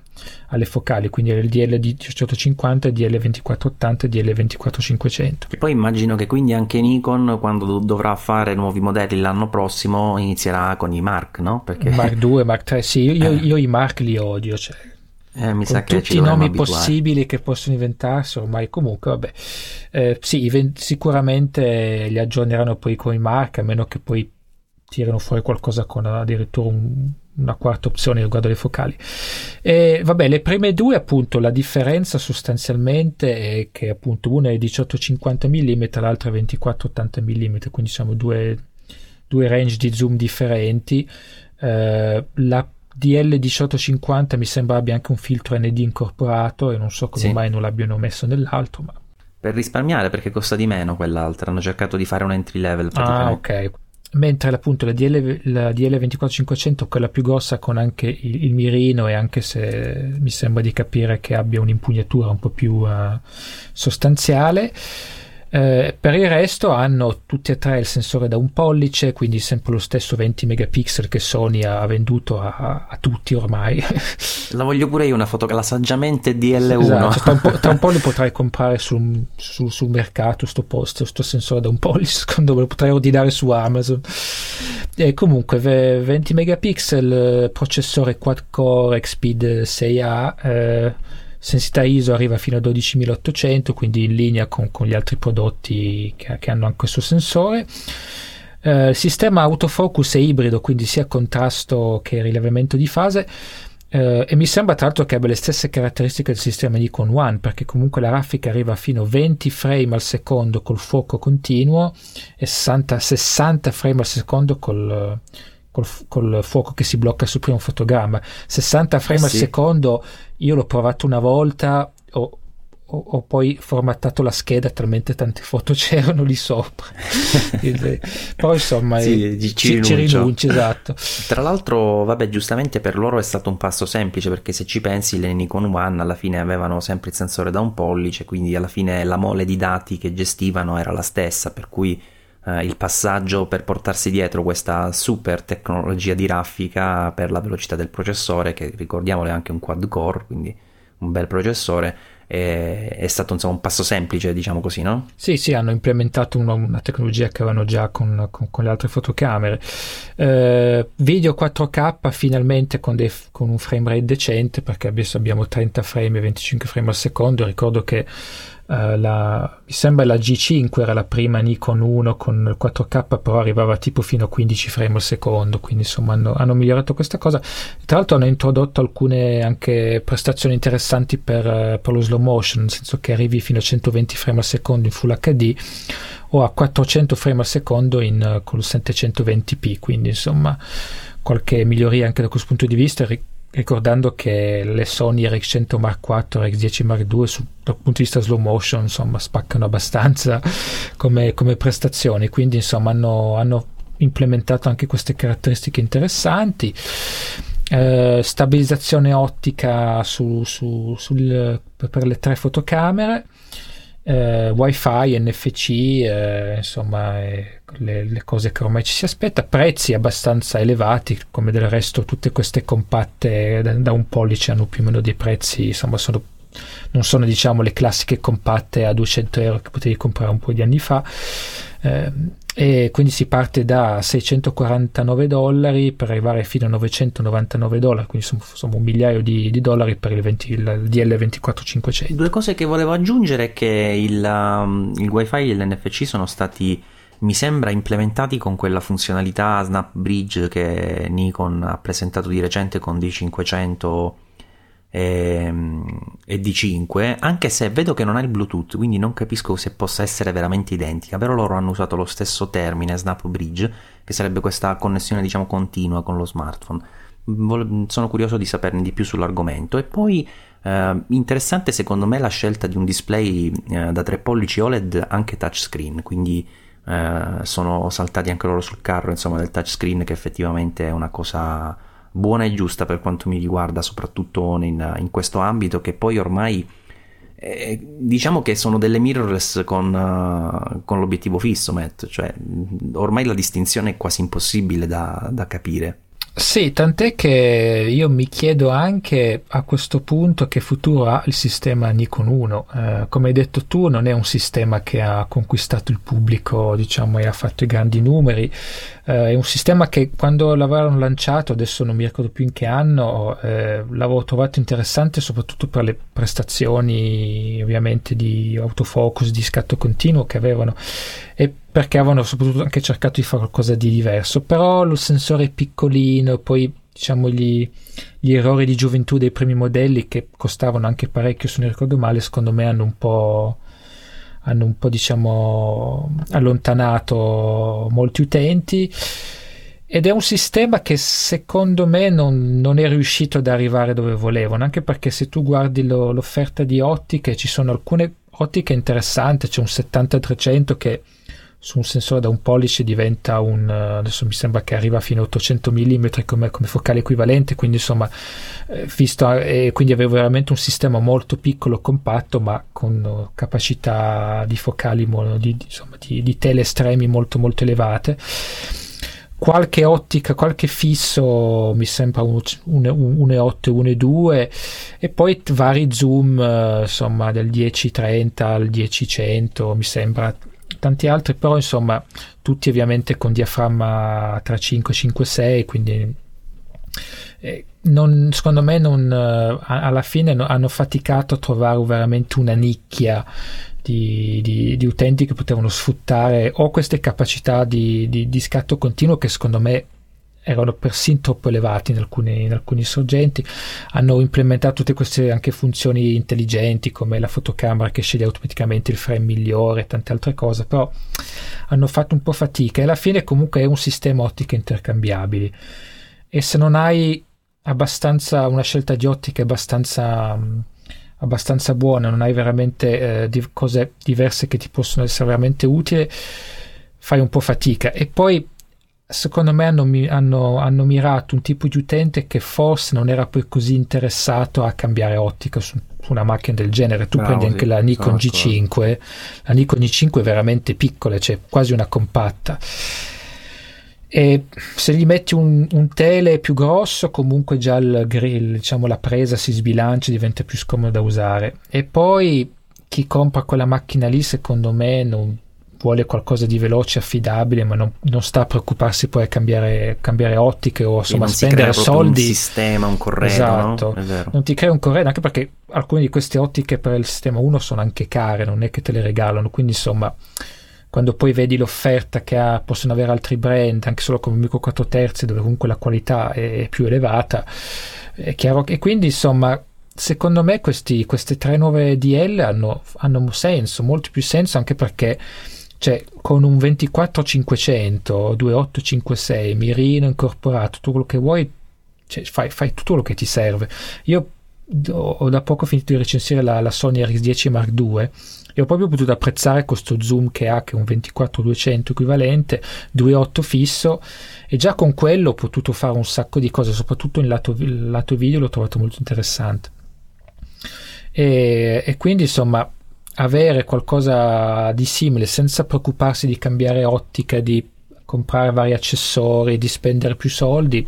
alle focali, quindi il DL 1850, DL 2480 e DL 24500. E poi immagino che quindi anche Nikon quando dovrà fare nuovi modelli l'anno prossimo inizierà con i Mark, no? Perché... Mark 2, Mark 3, sì, io, eh. io i Mark li odio, cioè eh, mi con sa che tutti i nomi abituare. possibili che possono inventarsi ormai comunque vabbè. Eh, sì sicuramente li aggiorneranno poi con i marchi a meno che poi tirano fuori qualcosa con addirittura un, una quarta opzione riguardo le focali. E vabbè le prime due appunto la differenza sostanzialmente è che appunto una è 18-50 mm l'altra è 24-80 mm quindi siamo due, due range di zoom differenti. Eh, la DL1850 mi sembra abbia anche un filtro ND incorporato e non so come sì. mai non l'abbiano messo nell'altro. Ma... Per risparmiare perché costa di meno quell'altra, hanno cercato di fare un entry level Ah, ok. Mentre appunto la, DL, la DL24500, quella più grossa con anche il, il, mirino e anche se mi sembra di capire che abbia un'impugnatura un po' più uh, sostanziale. Eh, per il resto hanno tutti e tre il sensore da un pollice, quindi sempre lo stesso 20 megapixel che Sony ha venduto a, a tutti ormai. La voglio pure io una foto, la saggiamente DL1. Esatto, tra, un po', tra un po' lo potrai comprare sul, sul, sul mercato sto posto, questo sensore da un pollice, secondo me lo potrai ordinare su Amazon. E comunque 20 megapixel, processore quad core XPEED 6A. Eh, Sensitività ISO arriva fino a 12800, quindi in linea con, con gli altri prodotti che, che hanno anche questo sensore. Eh, sistema autofocus è ibrido, quindi sia contrasto che rilevamento di fase. Eh, e mi sembra tra l'altro che abbia le stesse caratteristiche del sistema Nikon One, perché comunque la raffica arriva fino a 20 frame al secondo col fuoco continuo e 60, 60 frame al secondo col, col, col, fuoco che si blocca sul primo fotogramma. 60 frame eh sì. al secondo, io l'ho provato una volta, ho, ho, ho, poi formattato la scheda talmente tante foto c'erano lì sopra però insomma sì, ci, ci, ci rinunci esatto tra l'altro vabbè giustamente per loro è stato un passo semplice perché se ci pensi le Nikon One alla fine avevano sempre il sensore da un pollice quindi alla fine la mole di dati che gestivano era la stessa per cui eh, il passaggio per portarsi dietro questa super tecnologia di raffica per la velocità del processore che ricordiamolo è anche un quad core quindi un bel processore è, stato insomma, un passo semplice, diciamo così, no? Sì, sì, hanno implementato una, una tecnologia che avevano già con, con, con le altre fotocamere. Eh, video 4K finalmente con, dei, con, un frame rate decente, perché adesso abbiamo 30 frame e 25 frame al secondo. Ricordo che Uh, la, mi sembra la G5 era la prima Nikon 1 con il 4K però arrivava tipo fino a 15 frame al secondo quindi insomma hanno, hanno migliorato questa cosa. Tra l'altro hanno introdotto alcune anche prestazioni interessanti per, uh, per, lo slow motion nel senso che arrivi fino a 120 frame al secondo in Full HD o a 400 frame al secondo in, uh, con il 720p quindi insomma qualche miglioria anche da questo punto di vista ricordando che le Sony RX100 Mark IV e RX10 Mark II su, dal punto di vista slow motion insomma spaccano abbastanza come, come prestazioni. Quindi insomma hanno, hanno, implementato anche queste caratteristiche interessanti. Eh, stabilizzazione ottica su, su, sul, per le tre fotocamere eh, wifi, NFC, eh, insomma eh, le, le, cose che ormai ci si aspetta, prezzi abbastanza elevati, come del resto tutte queste compatte da, da un pollice hanno più o meno dei prezzi, insomma sono, non sono diciamo le classiche compatte a 200 euro che potevi comprare un po' di anni fa. Eh, e quindi si parte da 649 dollari per arrivare fino a 999 dollari, quindi insomma un migliaio di, di dollari per il, 20, il DL24500. Due cose che volevo aggiungere è che il, um, il wifi e l'NFC sono stati mi sembra implementati con quella funzionalità Snap Bridge che Nikon ha presentato di recente con D500 e, e D5, anche se vedo che non ha il Bluetooth, quindi non capisco se possa essere veramente identica, però loro hanno usato lo stesso termine, Snap Bridge, che sarebbe questa connessione diciamo continua con lo smartphone. Sono curioso di saperne di più sull'argomento. E poi eh, interessante secondo me la scelta di un display eh, da 3 pollici OLED anche touchscreen, quindi eh, sono saltati anche loro sul carro insomma del touchscreen che effettivamente è una cosa buona e giusta per quanto mi riguarda, soprattutto in, in questo ambito che poi ormai eh, diciamo che sono delle mirrorless con, uh, con l'obiettivo fisso, Matt, cioè ormai la distinzione è quasi impossibile da, da capire. Sì, tant'è che io mi chiedo anche a questo punto che futuro ha il sistema Nikon 1. Eh, come hai detto tu, non è un sistema che ha conquistato il pubblico, diciamo, e ha fatto i grandi numeri. Eh, è un sistema che quando l'avevano lanciato, adesso non mi ricordo più in che anno, eh, l'avevo trovato interessante soprattutto per le prestazioni ovviamente di autofocus, di scatto continuo che avevano e perché avevano soprattutto anche cercato di fare qualcosa di diverso, però il sensore è piccolino, poi diciamo gli, gli, errori di gioventù dei primi modelli che costavano anche parecchio se non ricordo male secondo me hanno un po' hanno un po' diciamo allontanato molti utenti. Ed è un sistema che secondo me non, non, è riuscito ad arrivare dove volevano anche perché se tu guardi lo, l'offerta di ottiche ci sono alcune ottiche interessanti c'è un 70-300 che su un sensore da un pollice diventa un adesso mi sembra che arriva fino a 800 mm come, come focale equivalente quindi insomma eh, visto e quindi avevo veramente un sistema molto piccolo compatto ma con capacità di focali di, insomma, di, di tele estremi molto molto elevate. Qualche ottica, qualche fisso mi sembra 1.8 1.2 e poi vari zoom eh, insomma del 1030 al 10-100 mi sembra tanti altri, però insomma tutti ovviamente con diaframma tra 5 e 5 6, quindi eh, non, secondo me non, uh, alla fine no, hanno faticato a trovare veramente una nicchia di, di, di, utenti che potevano sfruttare o queste capacità di, di, scatto continuo che secondo me erano persino troppo elevati in alcuni, in alcuni, sorgenti. Hanno implementato tutte queste anche funzioni intelligenti come la fotocamera che sceglie automaticamente il frame migliore e tante altre cose, però hanno fatto un po' fatica e alla fine comunque è un sistema ottiche intercambiabili e se non hai abbastanza una scelta di ottiche abbastanza abbastanza buona, non hai veramente eh, di cose diverse che ti possono essere veramente utili, fai un po' fatica. E poi secondo me hanno, hanno, hanno, mirato un tipo di utente che forse non era poi così interessato a cambiare ottica su, su una macchina del genere. Tu Bravo, prendi anche la Nikon G5, la Nikon G5 è veramente piccola, cioè quasi una compatta. E se gli metti un, un tele più grosso, comunque già il grill, diciamo la presa si sbilancia, diventa più scomodo da usare. E poi chi compra quella macchina lì, secondo me, non, vuole qualcosa di veloce, affidabile, ma non, non sta a preoccuparsi poi a cambiare, cambiare ottiche o insomma spendere soldi. Un sistema, un corredo. Esatto, no? non ti crea un corredo, anche perché alcune di queste ottiche per il sistema 1 sono anche care, non è che te le regalano, quindi insomma quando poi vedi l'offerta che ha, possono avere altri brand, anche solo come micro 4 terzi, dove comunque la qualità è più elevata, è chiaro che quindi insomma secondo me questi, queste tre nuove DL hanno, hanno senso, molto più senso anche perché cioè con un 24500 2856 mirino incorporato tutto quello che vuoi cioè, fai, fai, tutto quello che ti serve. Io ho da poco finito di recensire la, la Sony RX10 Mark II e ho proprio potuto apprezzare questo zoom che ha che è un 24-200 equivalente 2.8 fisso e già con quello ho potuto fare un sacco di cose soprattutto in lato, lato video l'ho trovato molto interessante. E, e quindi insomma avere qualcosa di simile senza preoccuparsi di cambiare ottica, di comprare vari accessori, di spendere più soldi,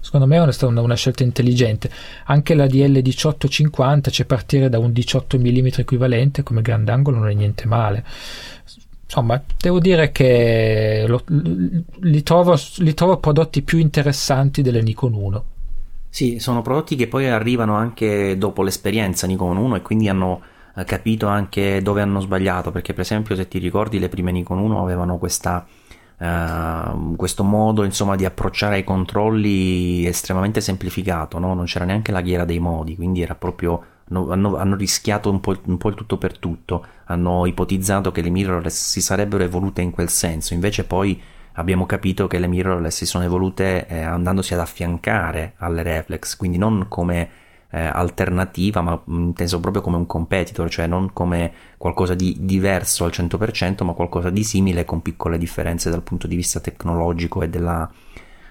secondo me è una, una scelta intelligente. Anche la DL1850, cioè partire da un 18 mm equivalente come grandangolo non è niente male. Insomma, devo dire che lo, li, trovo, li trovo prodotti più interessanti delle Nikon 1. Sì, sono prodotti che poi arrivano anche dopo l'esperienza Nikon 1 e quindi hanno capito anche dove hanno sbagliato, perché per esempio se ti ricordi le prime Nikon 1 avevano questa, uh, questo modo insomma, di approcciare ai controlli estremamente semplificato, no? non c'era neanche la ghiera dei modi, quindi era proprio hanno, hanno, rischiato un po', un po', il tutto per tutto, hanno ipotizzato che le mirrorless si sarebbero evolute in quel senso, invece poi abbiamo capito che le mirrorless si sono evolute eh, andandosi ad affiancare alle reflex, quindi non come eh, alternativa, ma inteso proprio come un competitor, cioè non come qualcosa di diverso al 100%, ma qualcosa di simile con piccole differenze dal punto di vista tecnologico e della,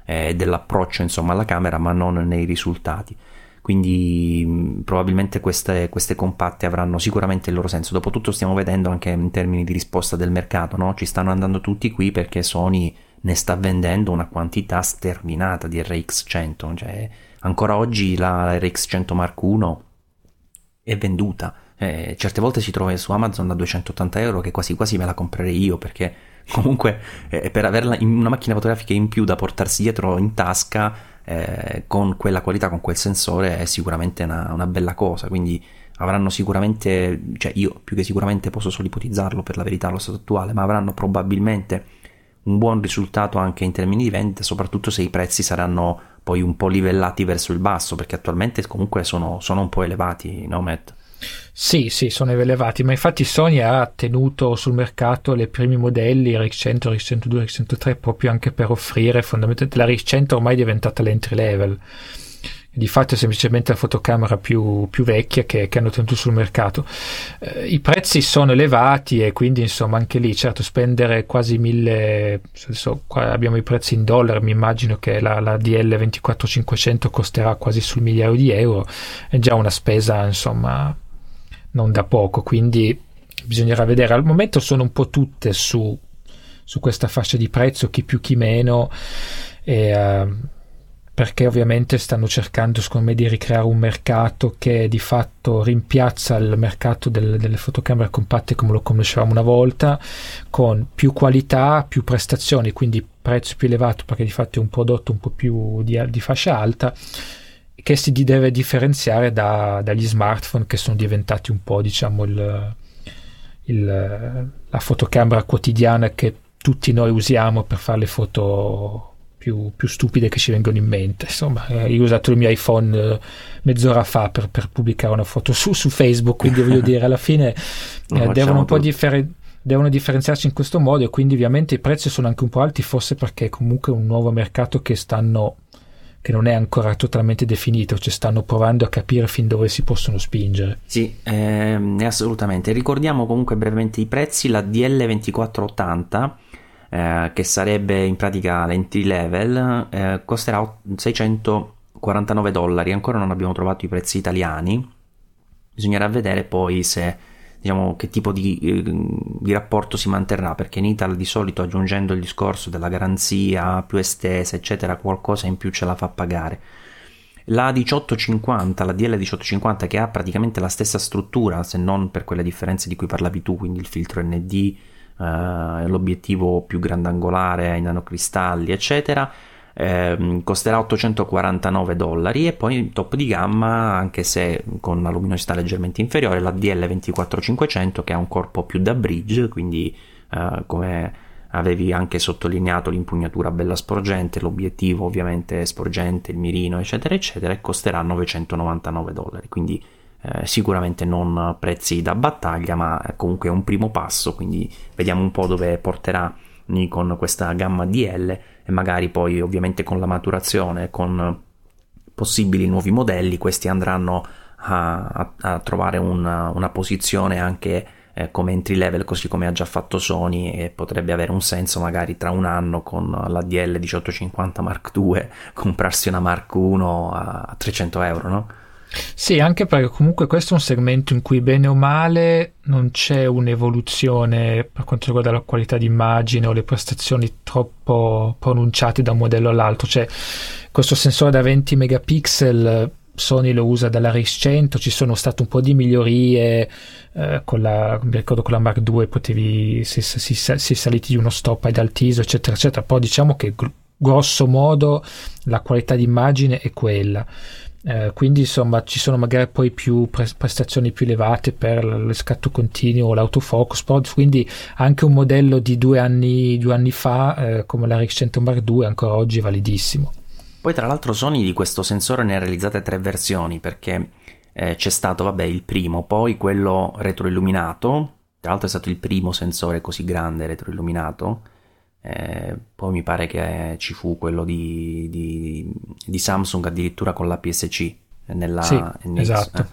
eh, dell'approccio insomma, alla camera, ma non nei risultati. Quindi probabilmente queste, queste, compatte avranno sicuramente il loro senso. Dopotutto stiamo vedendo anche in termini di risposta del mercato, no? ci stanno andando tutti qui perché Sony ne sta vendendo una quantità sterminata di RX100, cioè ancora oggi la RX100 Mark I è venduta. Eh, certe volte si trova su Amazon da 280 euro che quasi quasi me la comprerei io perché comunque eh, per averla in una macchina fotografica in più da portarsi dietro in tasca eh, con quella qualità, con quel sensore è sicuramente una, una, bella cosa. Quindi avranno sicuramente, cioè io più che sicuramente posso solo ipotizzarlo per la verità allo stato attuale, ma avranno probabilmente un buon risultato anche in termini di vendita, soprattutto se i prezzi saranno poi un po' livellati verso il basso, perché attualmente comunque sono, sono un po' elevati, no Matt? Sì, sì, sono elevati, ma infatti Sony ha tenuto sul mercato i primi modelli RX100, RX102, RX103 proprio anche per offrire fondamentalmente la RX100 ormai è diventata l'entry level di fatto è semplicemente la fotocamera più, più vecchia che, che, hanno tenuto sul mercato. Eh, I prezzi sono elevati e quindi insomma anche lì certo spendere quasi mille, adesso qua abbiamo i prezzi in dollari, mi immagino che la, la DL 24500 costerà quasi sul miliardo di euro, è già una spesa insomma non da poco, quindi bisognerà vedere. Al momento sono un po' tutte su, su questa fascia di prezzo, chi più chi meno. E, uh, perché ovviamente stanno cercando secondo me di ricreare un mercato che di fatto rimpiazza il mercato del, delle fotocamere compatte come lo conoscevamo una volta con più qualità, più prestazioni quindi prezzo più elevato perché di fatto è un prodotto un po' più di, di fascia alta che si deve differenziare da, dagli smartphone che sono diventati un po' diciamo il, il, la fotocamera quotidiana che tutti noi usiamo per fare le foto più, più, stupide che ci vengono in mente. Insomma, eh, io ho usato il mio iPhone eh, mezz'ora fa per, per, pubblicare una foto su, su Facebook, quindi voglio dire, alla fine eh, devono un po' differenziare devono differenziarsi in questo modo e quindi ovviamente i prezzi sono anche un po' alti forse perché è comunque un nuovo mercato che stanno che non è ancora totalmente definito, cioè stanno provando a capire fin dove si possono spingere. Sì, ehm, assolutamente. Ricordiamo comunque brevemente i prezzi, la DL2480 eh, che sarebbe in pratica l'entry level, eh, costerà 649 dollari. Ancora non abbiamo trovato i prezzi italiani. Bisognerà vedere poi se diciamo che tipo di, eh, di, rapporto si manterrà perché in Italia di solito aggiungendo il discorso della garanzia più estesa eccetera qualcosa in più ce la fa pagare la 1850 la DL 1850 che ha praticamente la stessa struttura se non per quelle differenze di cui parlavi tu quindi il filtro ND eh, l'obiettivo più grandangolare in nanocristalli, eccetera. Eh, costerà 849 dollari e poi top di gamma anche se con una luminosità leggermente inferiore la DL24500 che ha un corpo più da bridge quindi eh, come avevi anche sottolineato l'impugnatura bella sporgente l'obiettivo ovviamente sporgente il mirino eccetera eccetera e costerà 999 dollari quindi eh, sicuramente non prezzi da battaglia, ma comunque è un primo passo, quindi vediamo un po' dove porterà Nikon questa gamma DL e magari poi ovviamente con la maturazione, con possibili nuovi modelli, questi andranno a, a, a trovare una, una, posizione anche eh, come entry level, così come ha già fatto Sony e potrebbe avere un senso magari tra un anno con la DL 1850 Mark II comprarsi una Mark I a 300 euro, no? Sì, anche perché comunque questo è un segmento in cui bene o male non c'è un'evoluzione per quanto riguarda la qualità d'immagine o le prestazioni troppo pronunciate da un modello all'altro. Cioè, questo sensore da 20 megapixel Sony lo usa dalla RX100, ci sono state un po' di migliorie, eh, con la, mi ricordo con la Mark II potevi, si, si, si, saliti di uno stop ad altiso, eccetera, eccetera, però diciamo che grosso modo la qualità d'immagine è quella. Eh, quindi insomma ci sono magari poi più pre- prestazioni più elevate per lo scatto continuo, l'autofocus, quindi anche un modello di due anni, due anni fa eh, come la RX100 Mark II ancora oggi è validissimo. Poi tra l'altro Sony di questo sensore ne ha realizzate tre versioni perché eh, c'è stato vabbè il primo, poi quello retroilluminato, tra l'altro è stato il primo sensore così grande retroilluminato eh, poi mi pare che ci fu quello di, di, di Samsung addirittura con la PSC nella, sì, esatto. Eh.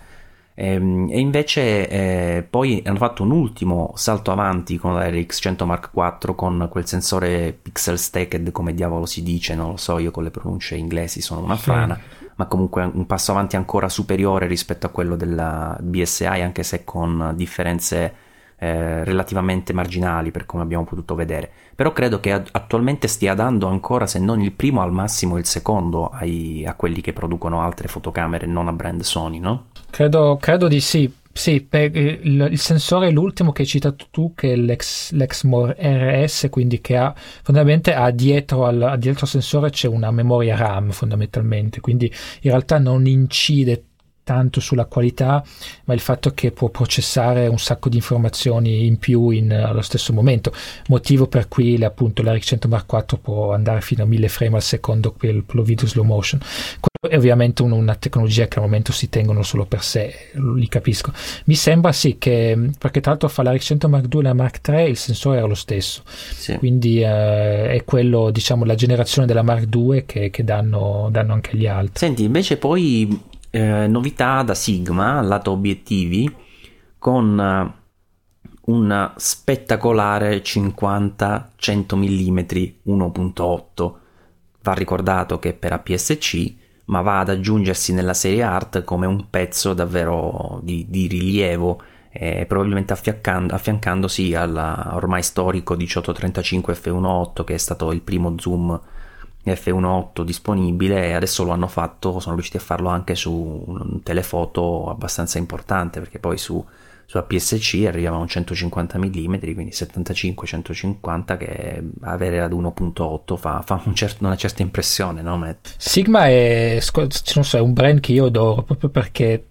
E, ehm, e, invece eh, poi hanno fatto un ultimo salto avanti con la RX100 Mark IV con quel sensore pixel stacked come diavolo si dice, non lo so, io con le pronunce inglesi sono una frana, sì. ma comunque un passo avanti ancora superiore rispetto a quello della BSI anche se con differenze eh, relativamente marginali per come abbiamo potuto vedere, però credo che attualmente stia dando ancora se non il primo al massimo il secondo ai, a quelli che producono altre fotocamere non a brand Sony, no? Credo, credo di sì. Sì, il, il, sensore è l'ultimo che hai citato tu, che è l'Ex, l'Exmor RS, quindi che ha fondamentalmente ha dietro al, dietro al sensore c'è una memoria RAM fondamentalmente, quindi in realtà non incide tanto sulla qualità, ma il fatto che può processare un sacco di informazioni in più in, allo stesso momento, motivo per cui appunto la RX 100 Mark IV può andare fino a 1000 frame al secondo per, lo video slow motion. Quello è ovviamente un, una tecnologia che al momento si tengono solo per sé, li capisco. Mi sembra sì che, perché tra l'altro fa la RX 100 Mark II e la Mark III il sensore era lo stesso, sì. quindi eh, è quello, diciamo, la generazione della Mark II che, che danno, danno anche gli altri. Senti, invece poi eh, novità da Sigma, lato obiettivi, con eh, un spettacolare 50-100 mm 1.8. Va ricordato che per APS-C, ma va ad aggiungersi nella serie art come un pezzo davvero di, di rilievo, eh, probabilmente affiancandosi al ormai storico 1835 f1.8 che è stato il primo zoom F1.8 disponibile e adesso lo hanno fatto, sono riusciti a farlo anche su un telefoto abbastanza importante perché poi su, su APS-C arriviamo a un 150 mm, quindi 75-150 che avere ad 1.8 fa, fa un certo, una certa impressione, no Matt? Sigma è, so, è un brand che io adoro proprio perché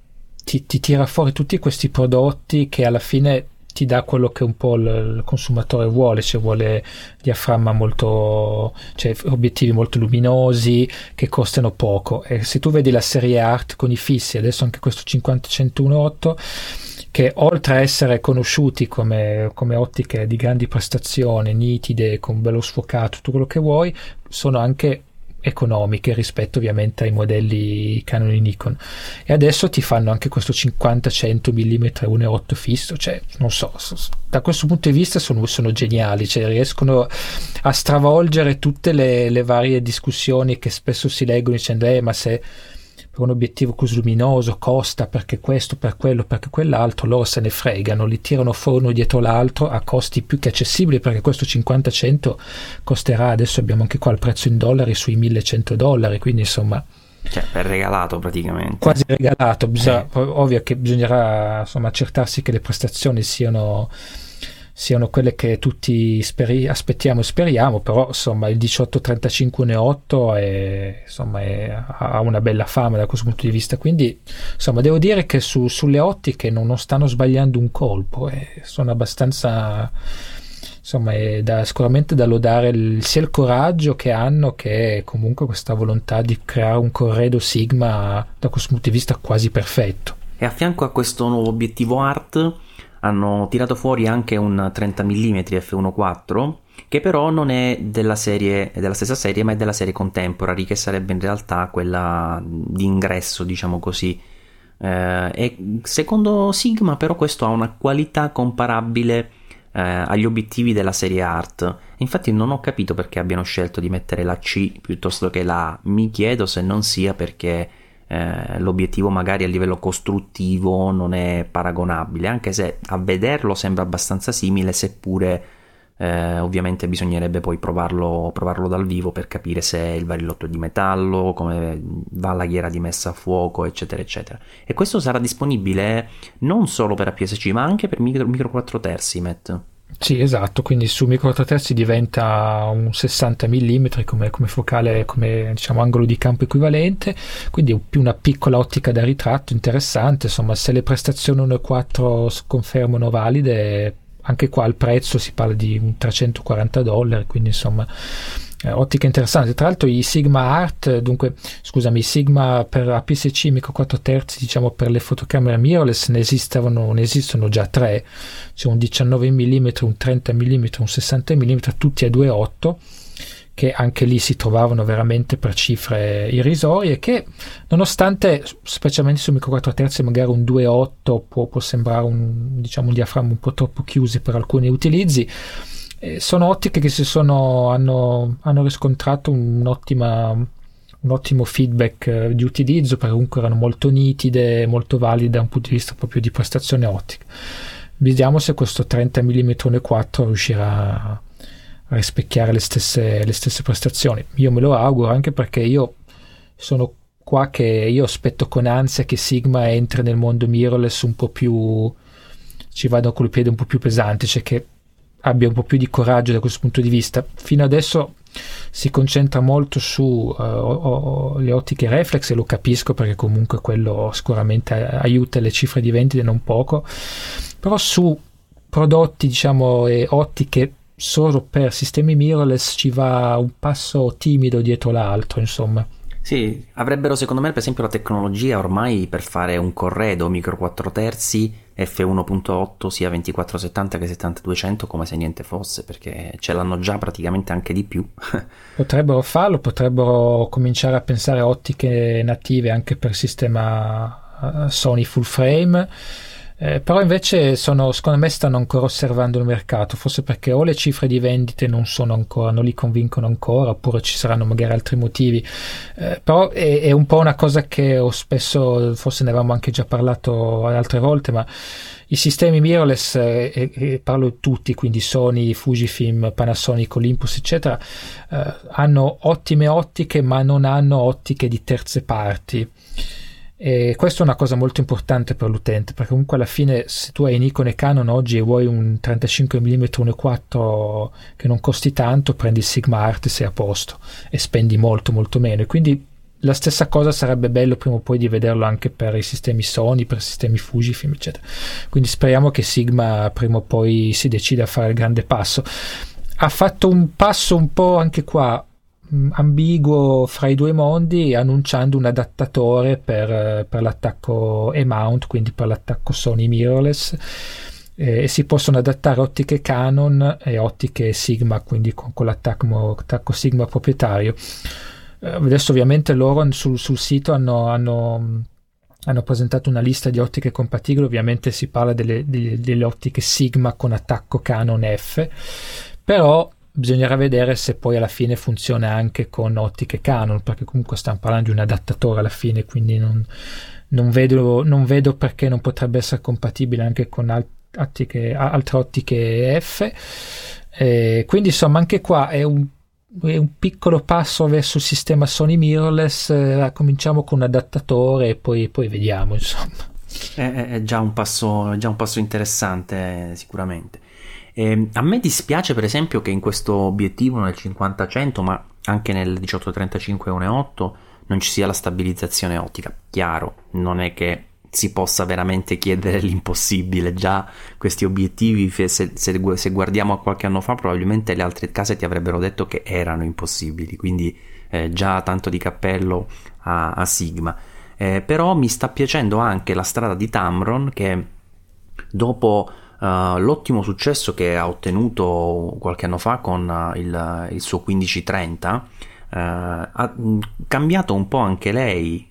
ti, ti tira fuori tutti questi prodotti che alla fine ti dà quello che un po' il, consumatore vuole, cioè vuole diaframma molto, cioè obiettivi molto luminosi che costano poco. E se tu vedi la serie Art con i fissi, adesso anche questo 50-101.8, che oltre a essere conosciuti come, come, ottiche di grandi prestazioni, nitide, con bello sfocato, tutto quello che vuoi, sono anche economiche rispetto ovviamente ai modelli Canon e Nikon. E adesso ti fanno anche questo 50-100 mm 1.8 fisso cioè non so da questo punto di vista sono, sono geniali cioè riescono a stravolgere tutte le, le varie discussioni che spesso si leggono dicendo eh ma se per un obiettivo così luminoso costa perché questo, per quello, perché quell'altro, loro se ne fregano, li tirano fuori uno dietro l'altro a costi più che accessibili perché questo 50-100 costerà, adesso abbiamo anche qua il prezzo in dollari sui 1100 dollari, quindi insomma... Cioè, è regalato praticamente. Quasi regalato, bisogna, eh. ovvio che bisognerà insomma, accertarsi che le prestazioni siano siano quelle che tutti speri- aspettiamo e speriamo, però insomma il 1835 è, insomma, è, ha una bella fama da questo punto di vista, quindi insomma devo dire che su, sulle ottiche non, non, stanno sbagliando un colpo, eh, sono abbastanza insomma è da, sicuramente da lodare il, sia il coraggio che hanno che comunque questa volontà di creare un corredo Sigma da questo punto di vista quasi perfetto. E a fianco a questo nuovo obiettivo art hanno tirato fuori anche un 30 mm f1.4 che però non è della, serie, della stessa serie ma è della serie Contemporary che sarebbe in realtà quella di ingresso diciamo così. Eh, e secondo Sigma però questo ha una qualità comparabile eh, agli obiettivi della serie Art. Infatti non ho capito perché abbiano scelto di mettere la C piuttosto che la A. Mi chiedo se non sia perché eh, l'obiettivo magari a livello costruttivo non è paragonabile, anche se a vederlo sembra abbastanza simile, seppure eh, ovviamente bisognerebbe poi provarlo, provarlo, dal vivo per capire se è il barillotto di metallo, come va la ghiera di messa a fuoco, eccetera, eccetera. E questo sarà disponibile non solo per APS-C, ma anche per micro, micro 4 terzi, Matt. Sì, esatto, quindi su micro 4 terzi diventa un 60 mm come, come, focale, come diciamo angolo di campo equivalente, quindi più una piccola ottica da ritratto interessante, insomma se le prestazioni 1.4 confermano valide, anche qua il prezzo si parla di 340 dollari, quindi insomma eh, ottica interessante. Tra l'altro i Sigma Art, dunque scusami, i Sigma per APS-C micro 4 terzi, diciamo per le fotocamere mirrorless ne, ne esistono già tre, c'è un 19 mm, un 30 mm, un 60 mm, tutti a 2.8 che anche lì si trovavano veramente per cifre irrisorie che nonostante specialmente su micro 4 terzi magari un 2.8 può, può sembrare un, diciamo, un diaframma un po' troppo chiuso per alcuni utilizzi eh, sono ottiche che si sono, hanno, hanno riscontrato un ottimo feedback eh, di utilizzo perché comunque erano molto nitide, molto valide da un punto di vista proprio di prestazione ottica. Vediamo se questo 30 mm 1.4 riuscirà a rispecchiare le stesse, le stesse prestazioni. Io me lo auguro anche perché io sono qua che io aspetto con ansia che Sigma entri nel mondo mirrorless un po' più ci vada con il piede un po' più pesante, cioè che abbia un po' più di coraggio da questo punto di vista. Fino adesso si concentra molto su uh, le ottiche reflex e lo capisco perché comunque quello sicuramente aiuta le cifre di vendita non poco, però su prodotti diciamo e ottiche solo per sistemi mirrorless ci va un passo timido dietro l'altro insomma. Sì, avrebbero secondo me per esempio la tecnologia ormai per fare un corredo micro 4 terzi F1.8 sia 2470 che 7200 come se niente fosse perché ce l'hanno già praticamente anche di più. potrebbero farlo, potrebbero cominciare a pensare a ottiche native anche per sistema eh, Sony full frame eh, però invece sono, secondo me stanno ancora osservando il mercato, forse perché o le cifre di vendite non sono ancora, non li convincono ancora, oppure ci saranno magari altri motivi. Eh, però è, è, un po' una cosa che ho spesso, forse ne avevamo anche già parlato altre volte, ma i sistemi mirrorless, eh, e, e parlo tutti, quindi Sony, Fujifilm, Panasonic, Olympus, eccetera, eh, hanno ottime ottiche, ma non hanno ottiche di terze parti E questa è una cosa molto importante per l'utente, perché comunque alla fine se tu hai Nikon e Canon oggi e vuoi un 35 mm 1.4 che non costi tanto, prendi il Sigma Art e sei a posto e spendi molto molto meno. E quindi la stessa cosa sarebbe bello prima o poi di vederlo anche per i sistemi Sony, per i sistemi Fujifilm, eccetera. Quindi speriamo che Sigma prima o poi si decida a fare il grande passo. Ha fatto un passo un po' anche qua ambiguo fra i due mondi annunciando un adattatore per, per l'attacco E-mount, quindi per l'attacco Sony mirrorless eh, e si possono adattare ottiche Canon e ottiche Sigma, quindi con, con l'attacco Sigma proprietario. Eh, adesso ovviamente loro sul, sul sito hanno, hanno, hanno, presentato una lista di ottiche compatibili, ovviamente si parla delle, delle, delle ottiche Sigma con attacco Canon F, però bisognerà vedere se poi alla fine funziona anche con ottiche Canon, perché comunque stiamo parlando di un adattatore alla fine, quindi non, non, vedo, non vedo, perché non potrebbe essere compatibile anche con alt- ottiche, altre ottiche F. Eh, quindi insomma anche qua è un, è un, piccolo passo verso il sistema Sony mirrorless, eh, cominciamo con un adattatore e poi, poi vediamo insomma. È, è, già passo, già un passo interessante sicuramente. Eh, a me dispiace per esempio che in questo obiettivo nel 50-100 ma anche nel 18-35-1.8 non ci sia la stabilizzazione ottica. Chiaro, non è che si possa veramente chiedere l'impossibile. Già questi obiettivi, se, se, se, guardiamo a qualche anno fa, probabilmente le altre case ti avrebbero detto che erano impossibili. Quindi eh, già tanto di cappello a, a Sigma. Eh, però mi sta piacendo anche la strada di Tamron che dopo Uh, l'ottimo successo che ha ottenuto qualche anno fa con uh, il, il, suo 1530 uh, eh, ha cambiato un po' anche lei,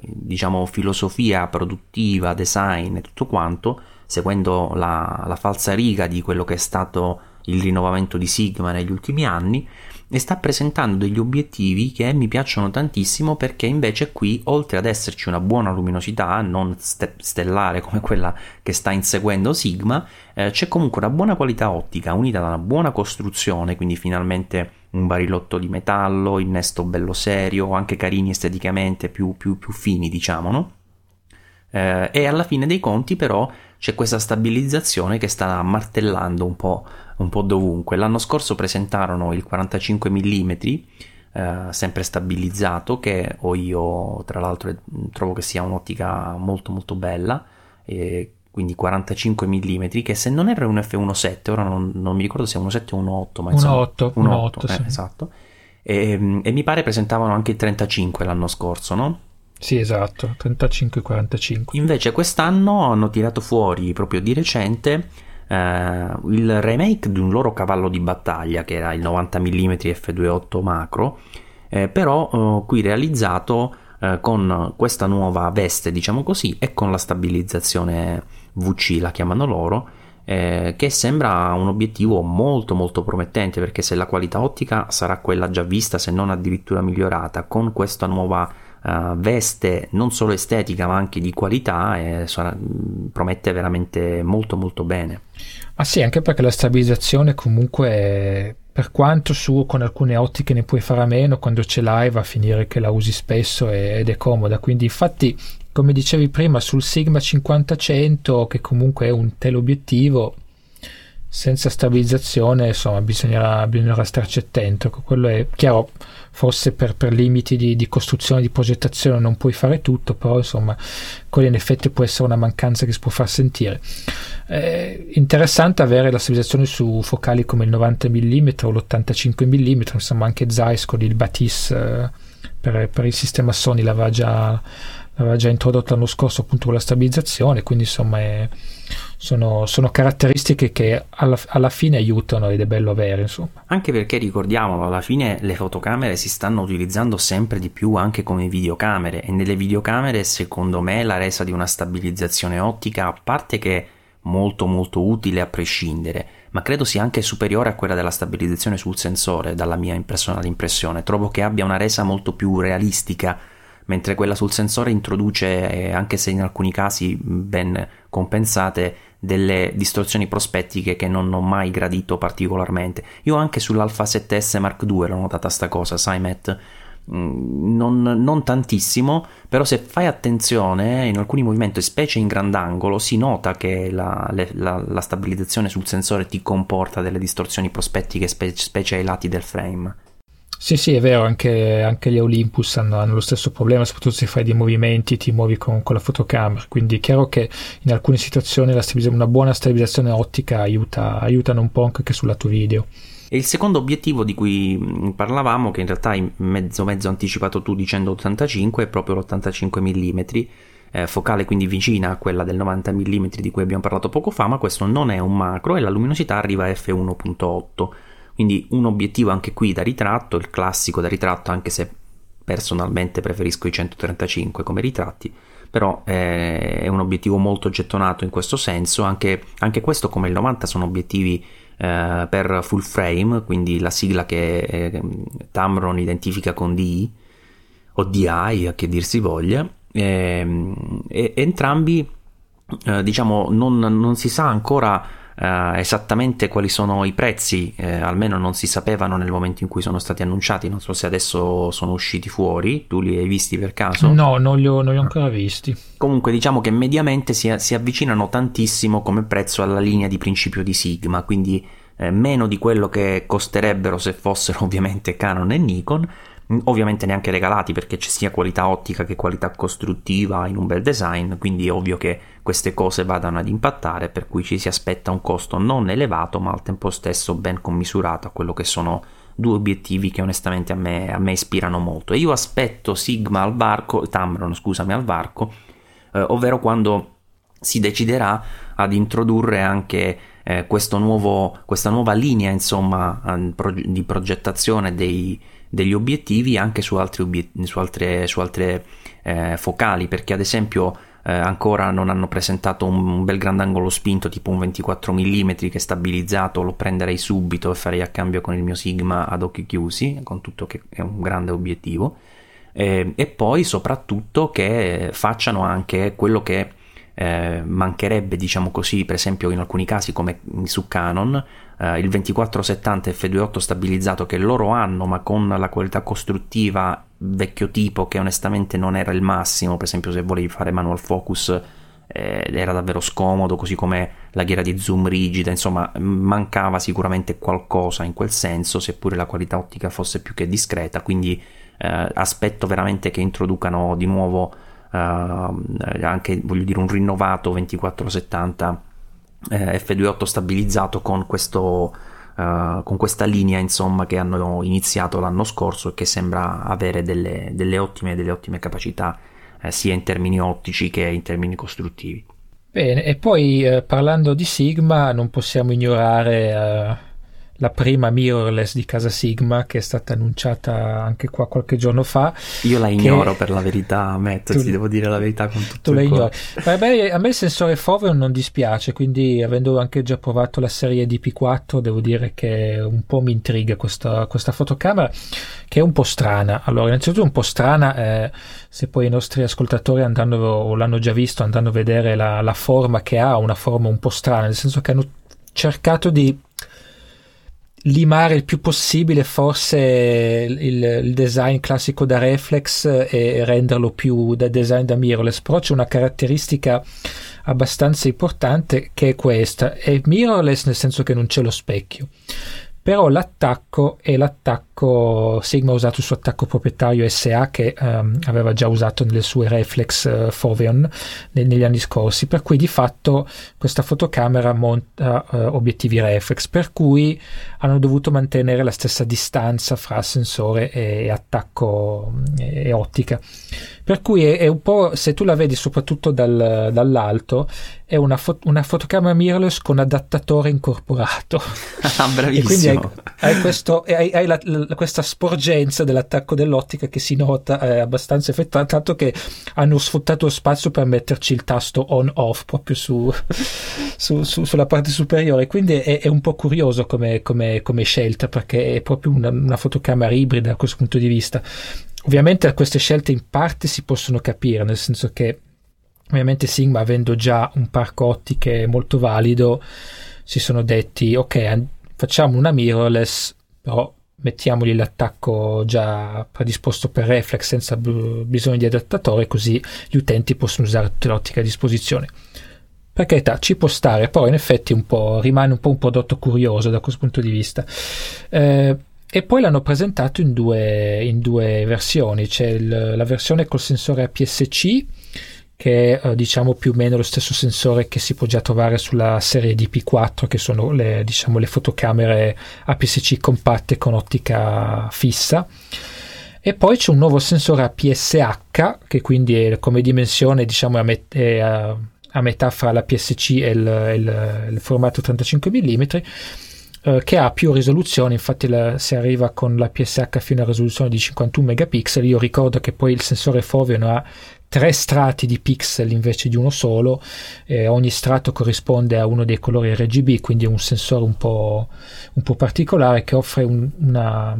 diciamo, filosofia produttiva, design e tutto quanto, seguendo la, la falsa riga di quello che è stato il rinnovamento di Sigma negli ultimi anni e sta presentando degli obiettivi che mi piacciono tantissimo perché invece qui oltre ad esserci una buona luminosità non ste- stellare come quella che sta inseguendo Sigma eh, c'è comunque una buona qualità ottica unita da una buona costruzione quindi finalmente un barilotto di metallo innesto bello serio anche carini esteticamente più, più, più fini diciamo no? Eh, e alla fine dei conti però c'è questa stabilizzazione che sta martellando un po' un po' dovunque. L'anno scorso presentarono il 45 mm, eh, sempre stabilizzato, che ho io, tra l'altro, trovo che sia un'ottica molto molto bella. E quindi 45 mm, che se non era un F1.7, ora non, non mi ricordo se è 1.7 o 1.8, ma insomma 1.8, 1.8, eh, sì. esatto. E, e, mi pare presentavano anche il 35 l'anno scorso, no? Sì, esatto, 35-45. Invece quest'anno hanno tirato fuori proprio di recente eh, il remake di un loro cavallo di battaglia che era il 90 mm f2.8 macro, eh, però eh, qui realizzato eh, con questa nuova veste, diciamo così, e con la stabilizzazione VC, la chiamano loro, eh, che sembra un obiettivo molto molto promettente perché se la qualità ottica sarà quella già vista se non addirittura migliorata con questa nuova uh, veste non solo estetica ma anche di qualità e sarà, promette veramente molto molto bene. Ah sì, anche perché la stabilizzazione comunque per quanto su con alcune ottiche ne puoi fare a meno, quando ce l'hai va a finire che la usi spesso ed è comoda. Quindi infatti, come dicevi prima, sul Sigma 50-100 che comunque è un teleobiettivo senza stabilizzazione, insomma, bisognerà, bisognerà starci attento. Quello è chiaro forse per, per limiti di, di, costruzione, di progettazione non puoi fare tutto, però insomma, quello in effetti può essere una mancanza che si può far sentire. Eh, interessante avere la stabilizzazione su focali come il 90 mm o l'85 mm, insomma anche Zeiss con il Batis eh, per, per, il sistema Sony l'aveva già, l'aveva già introdotto l'anno scorso appunto con la stabilizzazione, quindi insomma è sono, sono caratteristiche che alla, alla, fine aiutano ed è bello avere. Insomma. Anche perché ricordiamolo, alla fine le fotocamere si stanno utilizzando sempre di più anche come videocamere e nelle videocamere secondo me la resa di una stabilizzazione ottica, a parte che molto molto utile a prescindere, ma credo sia anche superiore a quella della stabilizzazione sul sensore, dalla mia personale impressione. Trovo che abbia una resa molto più realistica mentre quella sul sensore introduce, eh, anche se in alcuni casi ben compensate, delle distorsioni prospettiche che non ho mai gradito particolarmente. Io anche sull'Alpha 7S Mark II l'ho notata sta cosa, sai Matt? mm, non, non, tantissimo, però se fai attenzione in alcuni movimenti, specie in grandangolo, si nota che la, la, la stabilizzazione sul sensore ti comporta delle distorsioni prospettiche, spe, specie ai lati del frame. Sì, sì, è vero, anche, anche gli Olympus hanno, hanno, lo stesso problema, soprattutto se fai dei movimenti, ti muovi con, con la fotocamera, quindi è chiaro che in alcune situazioni una buona stabilizzazione ottica aiuta, aiutano un po' anche sul lato video. E il secondo obiettivo di cui parlavamo, che in realtà hai mezzo mezzo anticipato tu dicendo 85, è proprio l'85 mm, eh, focale quindi vicina a quella del 90 mm di cui abbiamo parlato poco fa, ma questo non è un macro e la luminosità arriva a f1.8 quindi un obiettivo anche qui da ritratto, il classico da ritratto, anche se personalmente preferisco i 135 come ritratti, però eh, è un obiettivo molto gettonato in questo senso, anche, anche questo come il 90 sono obiettivi eh, per full frame, quindi la sigla che eh, Tamron identifica con DI o DI a che dir si voglia, ehm, e, entrambi eh, diciamo non, non si sa ancora Uh, esattamente quali sono i prezzi, eh, almeno non si sapevano nel momento in cui sono stati annunciati, non so se adesso sono usciti fuori, tu li hai visti per caso? No, non li ho, non li ho ancora visti. Comunque diciamo che mediamente si, si, avvicinano tantissimo come prezzo alla linea di principio di Sigma, quindi eh, meno di quello che costerebbero se fossero ovviamente Canon e Nikon, ovviamente neanche regalati perché c'è sia qualità ottica che qualità costruttiva in un bel design, quindi è ovvio che queste cose vadano ad impattare, per cui ci si aspetta un costo non elevato ma al tempo stesso ben commisurato a quello che sono due obiettivi che onestamente a me, a me ispirano molto. E io aspetto Sigma al varco, Tamron scusami al varco, eh, ovvero quando si deciderà ad introdurre anche eh, nuovo, questa nuova linea insomma di progettazione dei, degli obiettivi anche su, altri su altre, su altre eh, focali perché ad esempio eh, ancora non hanno presentato un, un, bel grandangolo spinto tipo un 24 mm che è stabilizzato lo prenderei subito e farei a cambio con il mio Sigma ad occhi chiusi con tutto che è un grande obiettivo. Eh, e poi soprattutto che facciano anche quello che eh, mancherebbe, diciamo così, per esempio in alcuni casi come su Canon, eh, il 2470 f2.8 stabilizzato che loro hanno, ma con la qualità costruttiva vecchio tipo che onestamente non era il massimo, per esempio se volevi fare manual focus eh, era davvero scomodo, così come la ghiera di zoom rigida, insomma mancava sicuramente qualcosa in quel senso, seppure la qualità ottica fosse più che discreta, quindi eh, aspetto veramente che introducano di nuovo anche voglio dire un rinnovato 2470 eh, F28 stabilizzato con questo Uh, con questa linea insomma che hanno iniziato l'anno scorso e che sembra avere delle, delle ottime, delle ottime capacità eh, sia in termini ottici che in termini costruttivi. Bene, e poi eh, parlando di Sigma non possiamo ignorare la prima mirrorless di casa Sigma che è stata annunciata anche qua qualche giorno fa. Io la ignoro per la verità, ammetto, tu, ti devo dire la verità con tutto tu la ignori. Beh, a me il sensore Foveon non dispiace, quindi avendo anche già provato la serie DP4 devo dire che un po' mi intriga questa, questa fotocamera che è un po' strana. Allora, innanzitutto un po' strana, eh, se poi i nostri ascoltatori andranno o l'hanno già visto, andranno a vedere la, la forma che ha, una forma un po' strana, nel senso che hanno cercato di limare il più possibile forse il, il, design classico da reflex e renderlo più da design da mirrorless. Però c'è una caratteristica abbastanza importante che è questa. È mirrorless nel senso che non c'è lo specchio però l'attacco è l'attacco Sigma ha usato il suo attacco proprietario SA che um, aveva già usato nelle sue reflex uh, Foveon ne- negli anni scorsi. Per cui di fatto questa fotocamera monta uh, obiettivi reflex per cui hanno dovuto mantenere la stessa distanza fra sensore e attacco e, e ottica per cui è, è, un po' se tu la vedi soprattutto dal, dall'alto è una, fo- una, fotocamera mirrorless con adattatore incorporato. Ah, bravissimo. E quindi hai, hai, questo, hai, hai la, la, questa sporgenza dell'attacco dell'ottica che si nota eh, abbastanza effettuata tanto che hanno sfruttato lo spazio per metterci il tasto on off proprio su, su, su, sulla parte superiore. Quindi è, è un po' curioso come, come, come, scelta perché è proprio una, una fotocamera ibrida da questo punto di vista Ovviamente queste scelte in parte si possono capire, nel senso che ovviamente Sigma avendo già un parco ottiche molto valido si sono detti ok facciamo una mirrorless però mettiamogli l'attacco già predisposto per reflex senza b- bisogno di adattatore così gli utenti possono usare tutta l'ottica a disposizione. Per carità ci può stare però in effetti un rimane un po' un prodotto curioso da questo punto di vista. Eh, e poi l'hanno presentato in due, in due versioni. C'è il, la versione col sensore APS-C che è eh, diciamo più o meno lo stesso sensore che si può già trovare sulla serie DP4 che sono le, diciamo, le fotocamere APS-C compatte con ottica fissa. E poi c'è un nuovo sensore APS-H che quindi è, come dimensione diciamo, è a, met- è a, a metà fra la PSC e il, il, il formato 35 mm eh, che ha più risoluzione, infatti la, si arriva con la PSH fino a risoluzione di 51 megapixel. Io ricordo che poi il sensore Foveon ha tre strati di pixel invece di uno solo, eh, ogni strato corrisponde a uno dei colori RGB, quindi è un sensore un po', un po particolare che offre un, una,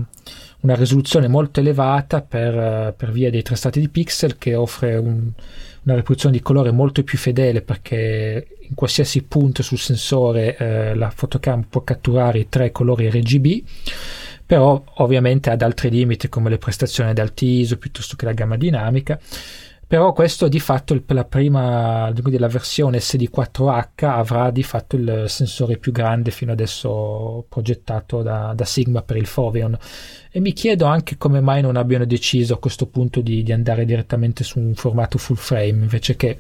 una, risoluzione molto elevata per, per, via dei tre strati di pixel che offre un, una riproduzione di colore molto più fedele perché in qualsiasi punto sul sensore eh, la fotocamera può catturare i tre colori RGB però ovviamente ad altri limiti come le prestazioni ad alti ISO piuttosto che la gamma dinamica però questo di fatto per la prima la versione SD4H avrà di fatto il sensore più grande fino adesso progettato da, da Sigma per il Foveon. E mi chiedo anche come mai non abbiano deciso a questo punto di, di andare direttamente su un formato full frame invece che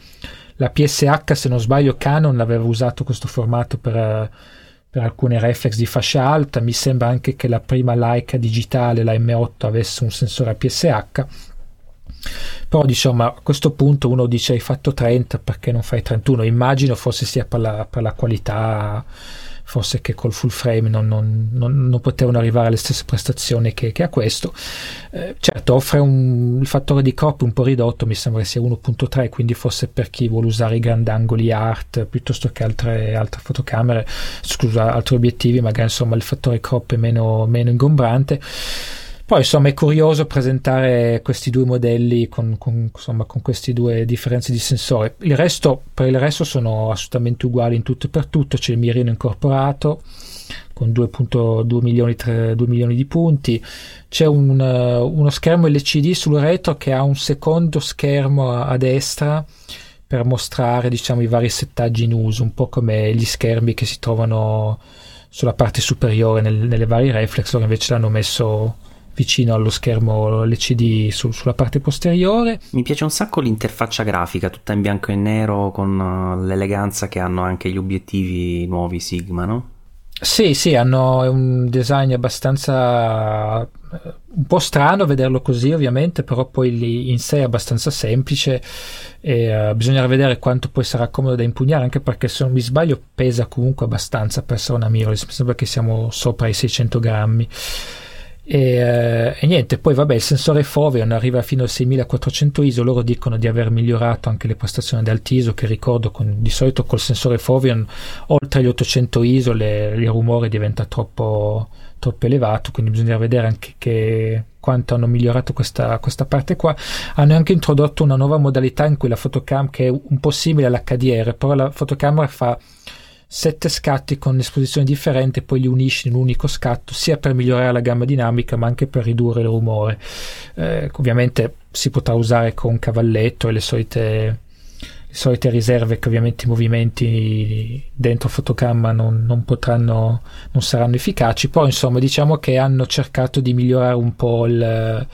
la PSH se non sbaglio Canon aveva usato questo formato per per alcune reflex di fascia alta. Mi sembra anche che la prima Leica digitale la M8 avesse un sensore APS-H però diciamo a questo punto uno dice hai fatto 30 perché non fai 31 immagino forse sia per la, per la qualità forse che col full frame non, non, non, non potevano arrivare alle stesse prestazioni che, che a questo. Eh, certo offre un, il fattore di crop un po' ridotto mi sembra sia 1.3 quindi forse per chi vuole usare i grandangoli art piuttosto che altre, altre fotocamere scusa altri obiettivi magari insomma il fattore crop è meno, meno ingombrante poi insomma è curioso presentare questi due modelli con, con, insomma, con queste due differenze di sensore. Il resto, per il resto sono assolutamente uguali in tutto e per tutto, c'è il mirino incorporato con 2.2 milioni, 3, 2 milioni di punti, c'è un, uh, uno schermo LCD sul retro che ha un secondo schermo a, a destra per mostrare diciamo, i vari settaggi in uso, un po' come gli schermi che si trovano sulla parte superiore nel, nelle varie reflex, loro invece l'hanno messo vicino allo schermo LCD su, sulla parte posteriore. Mi piace un sacco l'interfaccia grafica, tutta in bianco e nero con uh, l'eleganza che hanno anche gli obiettivi nuovi Sigma, no? Sì, sì, hanno un design abbastanza eh, un po' strano vederlo così ovviamente, però poi in sé è abbastanza semplice e uh, bisognerà vedere quanto poi sarà comodo da impugnare, anche perché se non mi sbaglio pesa comunque abbastanza per essere una mirrorless, mi sembra che siamo sopra i 600 grammi. E, eh, e, niente, poi vabbè, il sensore Foveon arriva fino a 6400 ISO. Loro dicono di aver migliorato anche le prestazioni ad alti ISO. Che ricordo con, di solito col sensore Foveon oltre gli 800 ISO le, il rumore diventa troppo, troppo elevato. Quindi bisogna vedere anche che, quanto hanno migliorato questa, questa, parte qua. Hanno anche introdotto una nuova modalità in cui la fotocam, che è un po' simile all'HDR, però la fotocamera fa sette scatti con esposizioni differenti e poi li unisci in un unico scatto sia per migliorare la gamma dinamica ma anche per ridurre il rumore. Eh, ovviamente si potrà usare con cavalletto e le solite, le solite riserve che ovviamente i movimenti dentro fotocamera non, non potranno non saranno efficaci. Poi insomma diciamo che hanno cercato di migliorare un po' il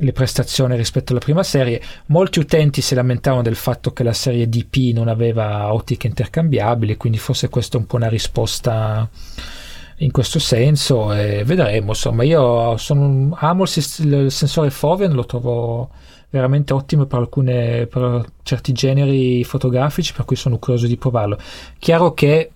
le prestazioni rispetto alla prima serie. Molti utenti si lamentavano del fatto che la serie DP non aveva ottiche intercambiabili, quindi forse questa è un po' una risposta in questo senso e vedremo. Insomma, io sono, amo il, il sensore Foveon, lo trovo veramente ottimo per, alcune, per certi generi fotografici, per cui sono curioso di provarlo. Chiaro che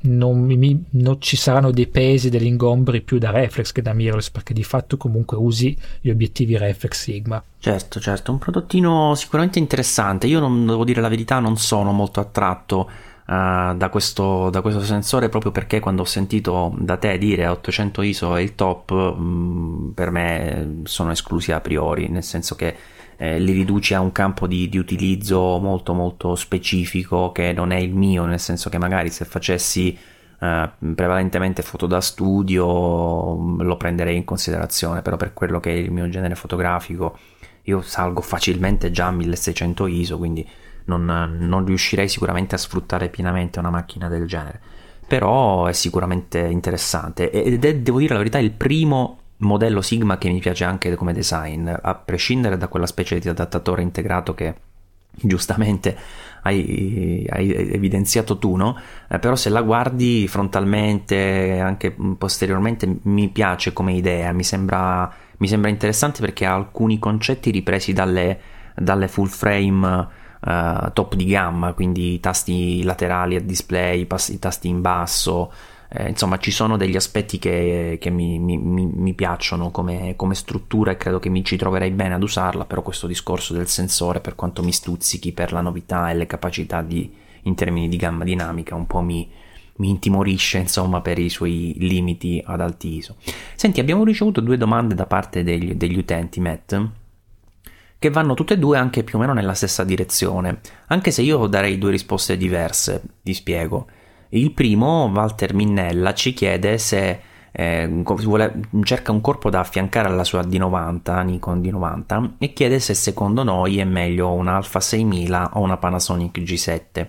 non, mi, non, ci saranno dei pesi, degli ingombri più da reflex che da mirrorless perché di fatto comunque usi gli obiettivi reflex Sigma. Certo, certo, un prodottino sicuramente interessante. Io non devo dire la verità, non sono molto attratto uh, da, questo, da, questo, sensore proprio perché quando ho sentito da te dire 800 ISO è il top, mh, mm, per me sono esclusi a priori, nel senso che eh, li riduci a un campo di, di, utilizzo molto molto specifico che non è il mio, nel senso che magari se facessi eh, prevalentemente foto da studio mm, lo prenderei in considerazione, però per quello che è il mio genere fotografico io salgo facilmente già a 1600 ISO, quindi non, non riuscirei sicuramente a sfruttare pienamente una macchina del genere. Però è sicuramente interessante ed è, devo dire la verità, il primo modello Sigma che mi piace anche come design, a prescindere da quella specie di adattatore integrato che giustamente hai, hai evidenziato tu, no? Eh, però se la guardi frontalmente, anche posteriormente, mi piace come idea, mi sembra, mi sembra interessante perché ha alcuni concetti ripresi dalle, dalle full frame uh, top di gamma, quindi i tasti laterali a display, i tasti in basso, eh, insomma, ci sono degli aspetti che, che mi, mi, mi, piacciono come, come, struttura e credo che mi ci troverei bene ad usarla, però questo discorso del sensore, per quanto mi stuzzichi per la novità e le capacità di, in termini di gamma dinamica, un po' mi, mi intimorisce, insomma, per i suoi limiti ad alti ISO. Senti, abbiamo ricevuto due domande da parte degli, degli utenti, Matt che vanno tutte e due anche più o meno nella stessa direzione, anche se io darei due risposte diverse, ti spiego. Il primo, Walter Minnella, ci chiede se eh, vuole, cerca un corpo da affiancare alla sua D90, Nikon D90, e chiede se secondo noi è meglio una Alpha 6000 o una Panasonic G7.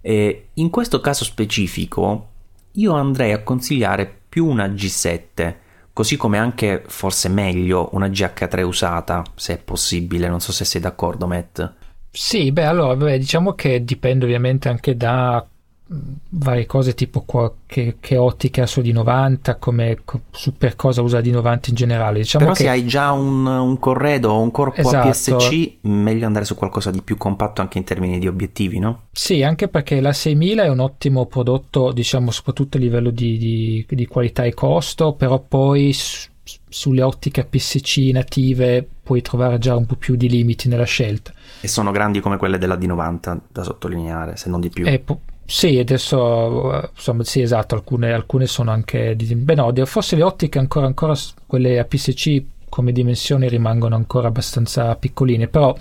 E in questo caso specifico, io andrei a consigliare più una G7, così come anche forse meglio una GH3 usata, se è possibile. Non so se sei d'accordo, Matt. Sì, beh, allora, beh, diciamo che dipende ovviamente anche da varie cose tipo che, che ottica ha su di 90 come su per cosa usa di 90 in generale diciamo però che... se hai già un, un corredo o un corpo esatto. APS-C meglio andare su qualcosa di più compatto anche in termini di obiettivi no? sì anche perché la 6000 è un ottimo prodotto diciamo soprattutto a livello di, di, di qualità e costo però poi su, sulle ottiche APS-C native puoi trovare già un po' più di limiti nella scelta e sono grandi come quelle della D90 da sottolineare se non di più e po- sì, adesso insomma, sì, esatto, alcune, alcune sono anche di, beh no, forse le ottiche ancora, ancora quelle APS-C come dimensioni rimangono ancora abbastanza piccoline, però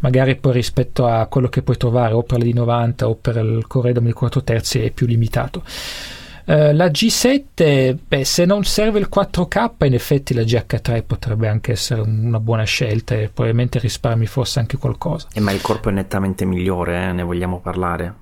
magari poi rispetto a quello che puoi trovare o per le D90 o per il corredo 14 terzi è più limitato. Uh, la G7, beh, se non serve il 4K, in effetti la GH3 potrebbe anche essere una buona scelta e probabilmente risparmi forse anche qualcosa. Eh, ma il corpo è nettamente migliore, eh? ne vogliamo parlare.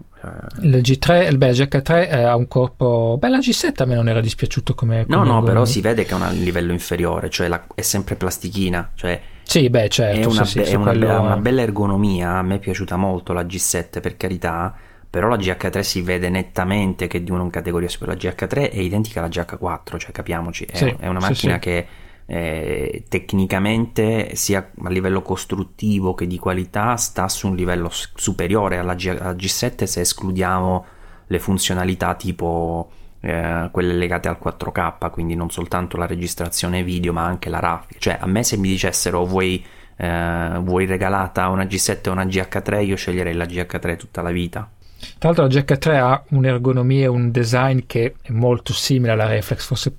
Il G3, beh, il GH3 eh, ha un corpo. Beh, la G7 a me non era dispiaciuto come. come no, no, però si vede che è un livello inferiore, cioè la, è sempre plastichina. Cioè sì, beh, certo. È una, sì, be- sì, è una, quello... una, bella ergonomia. A me è piaciuta molto la G7, per carità. Però la GH3 si vede nettamente che è di una categoria superiore. La GH3 è identica alla GH4, cioè capiamoci. È, sì, è una macchina che eh, tecnicamente sia a livello costruttivo che di qualità sta su un livello superiore alla, G- alla G7 se escludiamo le funzionalità tipo eh, quelle legate al 4K quindi non soltanto la registrazione video ma anche la RAW cioè a me se mi dicessero vuoi, eh, vuoi regalata una G7 o una GH3 io sceglierei la GH3 tutta la vita. Tra l'altro la GH3 ha un'ergonomia e un design che è molto simile alla Reflex forse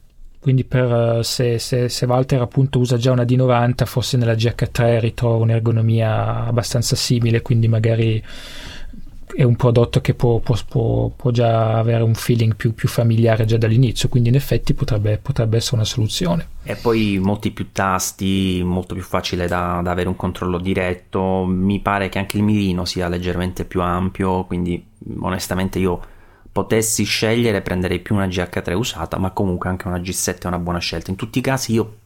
quindi per, eh, se, se, se, Walter appunto usa già una D90 forse nella GH3 ritrova un'ergonomia abbastanza simile quindi magari è un prodotto che può, può, può, già avere un feeling più, più, familiare già dall'inizio quindi in effetti potrebbe, potrebbe, essere una soluzione. E poi molti più tasti molto più facile da, da avere un controllo diretto. Mi pare che anche il mirino sia leggermente più ampio quindi onestamente io potessi scegliere prenderei più una GH3 usata, ma comunque anche una G7 è una buona scelta. In tutti i casi io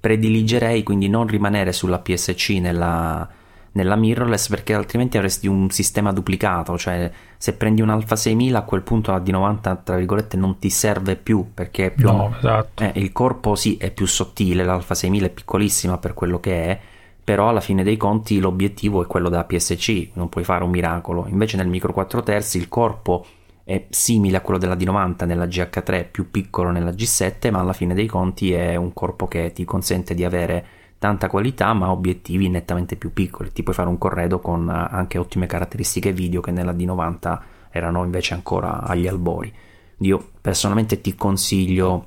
prediligerei quindi non rimanere sulla PSC nella, nella mirrorless perché altrimenti avresti un sistema duplicato, cioè se prendi un Alpha 6000 a quel punto la D90 tra virgolette non ti serve più perché più no, esatto. eh, il corpo sì è più sottile, l'Alpha 6000 è piccolissima per quello che è, però alla fine dei conti l'obiettivo è quello della PSC, non puoi fare un miracolo. Invece nel micro 4 terzi il corpo è simile a quello della D90 nella GH3, più piccolo nella G7, ma alla fine dei conti è un corpo che ti consente di avere tanta qualità ma obiettivi nettamente più piccoli. Ti puoi fare un corredo con eh, anche ottime caratteristiche video che nella D90 erano invece ancora agli albori. Io personalmente ti consiglio,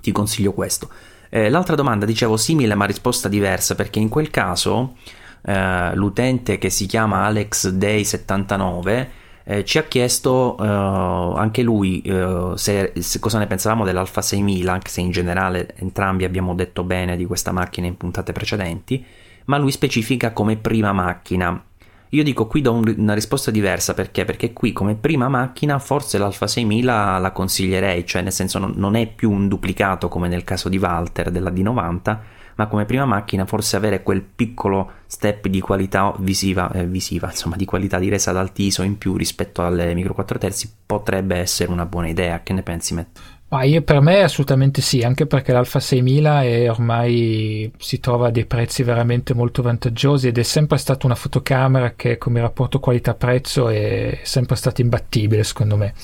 ti consiglio questo. Eh, l'altra domanda, dicevo simile ma risposta diversa perché in quel caso eh, l'utente che si chiama AlexDay79 eh, ci ha chiesto eh, anche lui eh, se, se, cosa ne pensavamo dell'Alfa 6000, anche se in generale entrambi abbiamo detto bene di questa macchina in puntate precedenti, ma lui specifica come prima macchina. Io dico qui do un, una risposta diversa perché? Perché qui come prima macchina forse l'Alfa 6000 la consiglierei, cioè nel senso non, non è più un duplicato come nel caso di Walter della D90, ma come prima macchina forse avere quel piccolo step di qualità visiva, eh, visiva insomma di qualità di resa d'altiso in più rispetto alle micro 4 terzi potrebbe essere una buona idea. Che ne pensi, Matt? Ma io, per me assolutamente sì, anche perché l'Alfa 6000 è ormai si trova a dei prezzi veramente molto vantaggiosi ed è sempre stata una fotocamera che come rapporto qualità-prezzo è sempre stata imbattibile secondo me,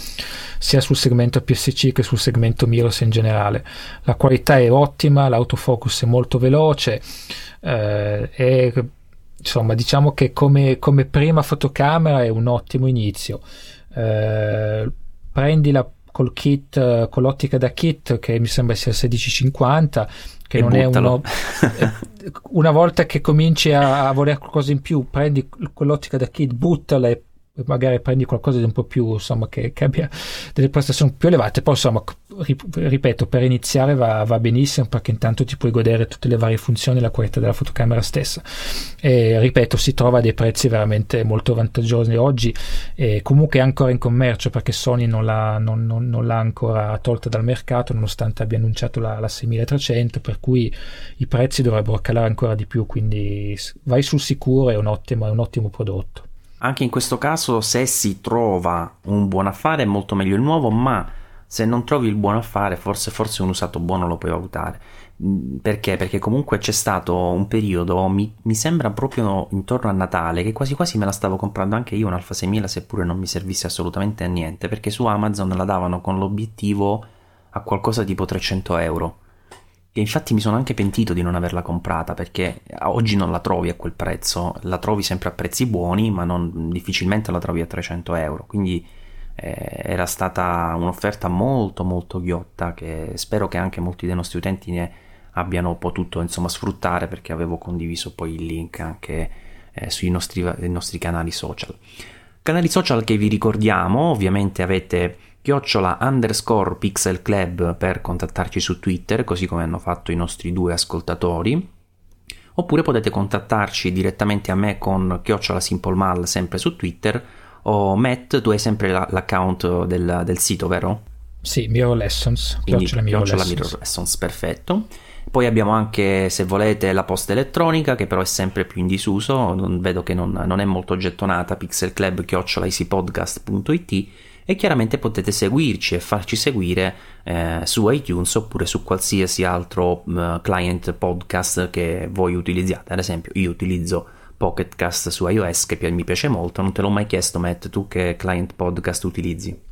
sia sul segmento PSC che sul segmento Miros in generale. La qualità è ottima, l'autofocus è molto veloce eh, e insomma diciamo che come, come, prima fotocamera è un ottimo inizio. Eh, prendi la col kit, eh, con l'ottica da kit che mi sembra sia 1650 che e non buttalo. è uno una volta che cominci a, a voler qualcosa in più prendi quell'ottica da kit buttala e magari prendi qualcosa di un po' più insomma che, che abbia delle prestazioni più elevate poi insomma ripeto per iniziare va, va, benissimo perché intanto ti puoi godere tutte le varie funzioni e la qualità della fotocamera stessa. E ripeto si trova a dei prezzi veramente molto vantaggiosi oggi e comunque è ancora in commercio perché Sony non l'ha, non, non, non l'ha ancora tolta dal mercato nonostante abbia annunciato la, la 6300 per cui i prezzi dovrebbero calare ancora di più quindi vai sul sicuro è un ottimo, è un ottimo prodotto anche in questo caso, se si trova un buon affare, è molto meglio il nuovo, ma se non trovi il buon affare, forse, forse un usato buono lo puoi valutare. Mm, perché? Perché comunque c'è stato un periodo, mi, mi, sembra proprio intorno a Natale, che quasi quasi me la stavo comprando anche io un'Alfa 6000, seppure non mi servisse assolutamente a niente, perché su Amazon la davano con l'obiettivo a qualcosa tipo 300 euro. E infatti mi sono anche pentito di non averla comprata perché oggi non la trovi a quel prezzo, la trovi sempre a prezzi buoni, ma non, difficilmente la trovi a 300 euro. Quindi eh, era stata un'offerta molto molto ghiotta che spero che anche molti dei nostri utenti ne abbiano potuto insomma sfruttare perché avevo condiviso poi il link anche eh, sui nostri, nostri canali social. Canali social che vi ricordiamo, ovviamente avete chiocciola underscore pixel club per contattarci su Twitter, così come hanno fatto i nostri due ascoltatori. Oppure potete contattarci direttamente a me con chiocciola simplemal sempre su Twitter. O Matt, tu hai sempre la, l'account del, del, sito, vero? Sì, Mirror Lessons. Quindi chiocciola Mirror, chiocciola Lessons. Lessons, perfetto. Poi abbiamo anche, se volete, la posta elettronica, che però è sempre più in disuso, non, vedo che non, non, è molto gettonata, pixelclub.it e chiaramente potete seguirci e farci seguire eh, su iTunes oppure su qualsiasi altro uh, client podcast che voi utilizziate. Ad esempio, io utilizzo Pocketcast su iOS che mi piace molto. Non te l'ho mai chiesto, Matt, tu che client podcast utilizzi?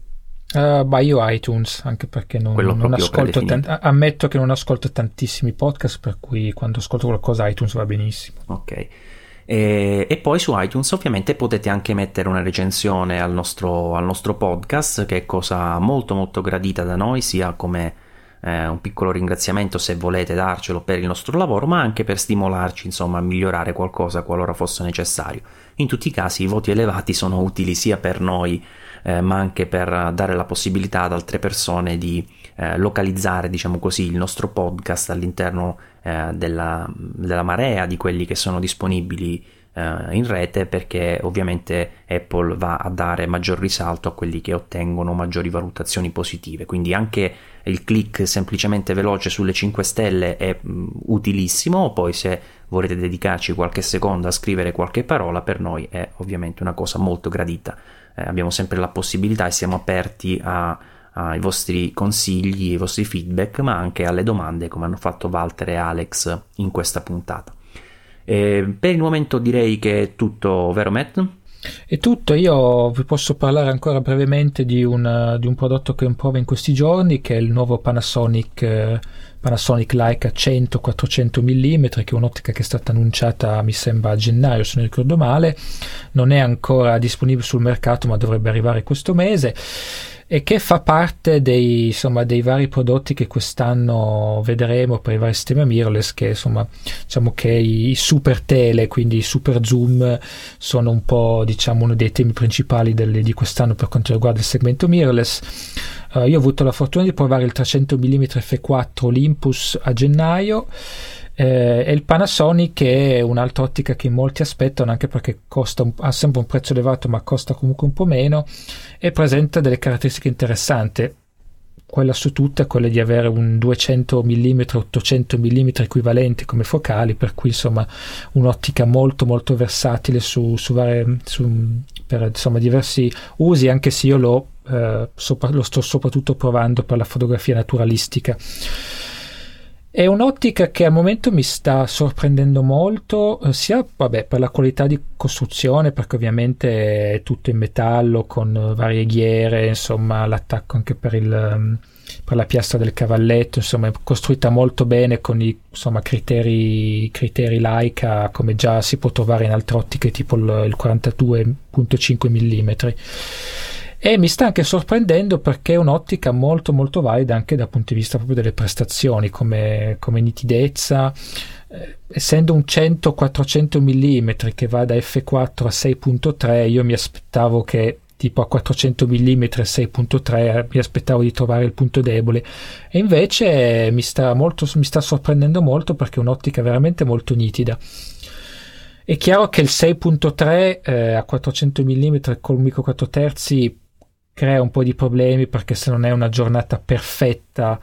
Uh, bah, io iTunes, anche perché non, non ascolto tant- ammetto che non ascolto tantissimi podcast, per cui quando ascolto qualcosa iTunes va benissimo. Ok. E, e, poi su iTunes ovviamente potete anche mettere una recensione al nostro, al nostro podcast, che è cosa molto molto gradita da noi, sia come eh, un piccolo ringraziamento se volete darcelo per il nostro lavoro, ma anche per stimolarci insomma a migliorare qualcosa qualora fosse necessario. In tutti i casi i voti elevati sono utili sia per noi eh, ma anche per dare la possibilità ad altre persone di eh, localizzare, diciamo così, il nostro podcast all'interno eh, della, della, marea di quelli che sono disponibili eh, in rete perché ovviamente Apple va a dare maggior risalto a quelli che ottengono maggiori valutazioni positive. Quindi anche il click semplicemente veloce sulle 5 stelle è mh, utilissimo. Poi se volete dedicarci qualche secondo a scrivere qualche parola per noi è ovviamente una cosa molto gradita. Eh, abbiamo sempre la possibilità e siamo aperti a ai vostri consigli, ai vostri feedback, ma anche alle domande come hanno fatto Walter e Alex in questa puntata. E per il momento direi che è tutto, vero Matt? È tutto, io vi posso parlare ancora brevemente di un, di un prodotto che è in prova in questi giorni, che è il nuovo Panasonic, eh, Panasonic Leica 100-400 mm, che è un'ottica che è stata annunciata mi sembra a gennaio se non ricordo male, non è ancora disponibile sul mercato ma dovrebbe arrivare questo mese e che fa parte dei, insomma, dei vari prodotti che quest'anno vedremo per i vari sistemi mirrorless che insomma diciamo che i, super tele quindi i super zoom sono un po' diciamo uno dei temi principali delle, di quest'anno per quanto riguarda il segmento mirrorless. Uh, io ho avuto la fortuna di provare il 300 mm f4 Olympus a gennaio eh, e il Panasonic è un'altra ottica che molti aspettano anche perché un, ha sempre un prezzo elevato ma costa comunque un po' meno e presenta delle caratteristiche interessanti. Quella su tutte è quella di avere un 200 mm 800 mm equivalenti come focali per cui insomma un'ottica molto molto versatile su, su, varie, su per insomma diversi usi anche se io lo, eh, sopra, lo sto soprattutto provando per la fotografia naturalistica è un'ottica che al momento mi sta sorprendendo molto, eh, sia vabbè, per la qualità di costruzione, perché ovviamente è tutto in metallo con varie ghiere, insomma l'attacco anche per, il, mm, per la piastra del cavalletto, insomma è costruita molto bene con i insomma, criteri, criteri Leica come già si può trovare in altre ottiche tipo il, il 42.5 mm e mi sta anche sorprendendo perché è un'ottica molto molto valida anche dal punto di vista proprio delle prestazioni come, come nitidezza. Eh, essendo un 100-400 mm che va da f4 a 6.3 io mi aspettavo che tipo a 400 mm 6.3 mi aspettavo di trovare il punto debole. E invece mi sta, molto, mi sta sorprendendo molto perché è un'ottica veramente molto nitida. È chiaro che il 6.3 eh, a 400 mm col micro 4 terzi crea un po' di problemi perché se non è una giornata perfetta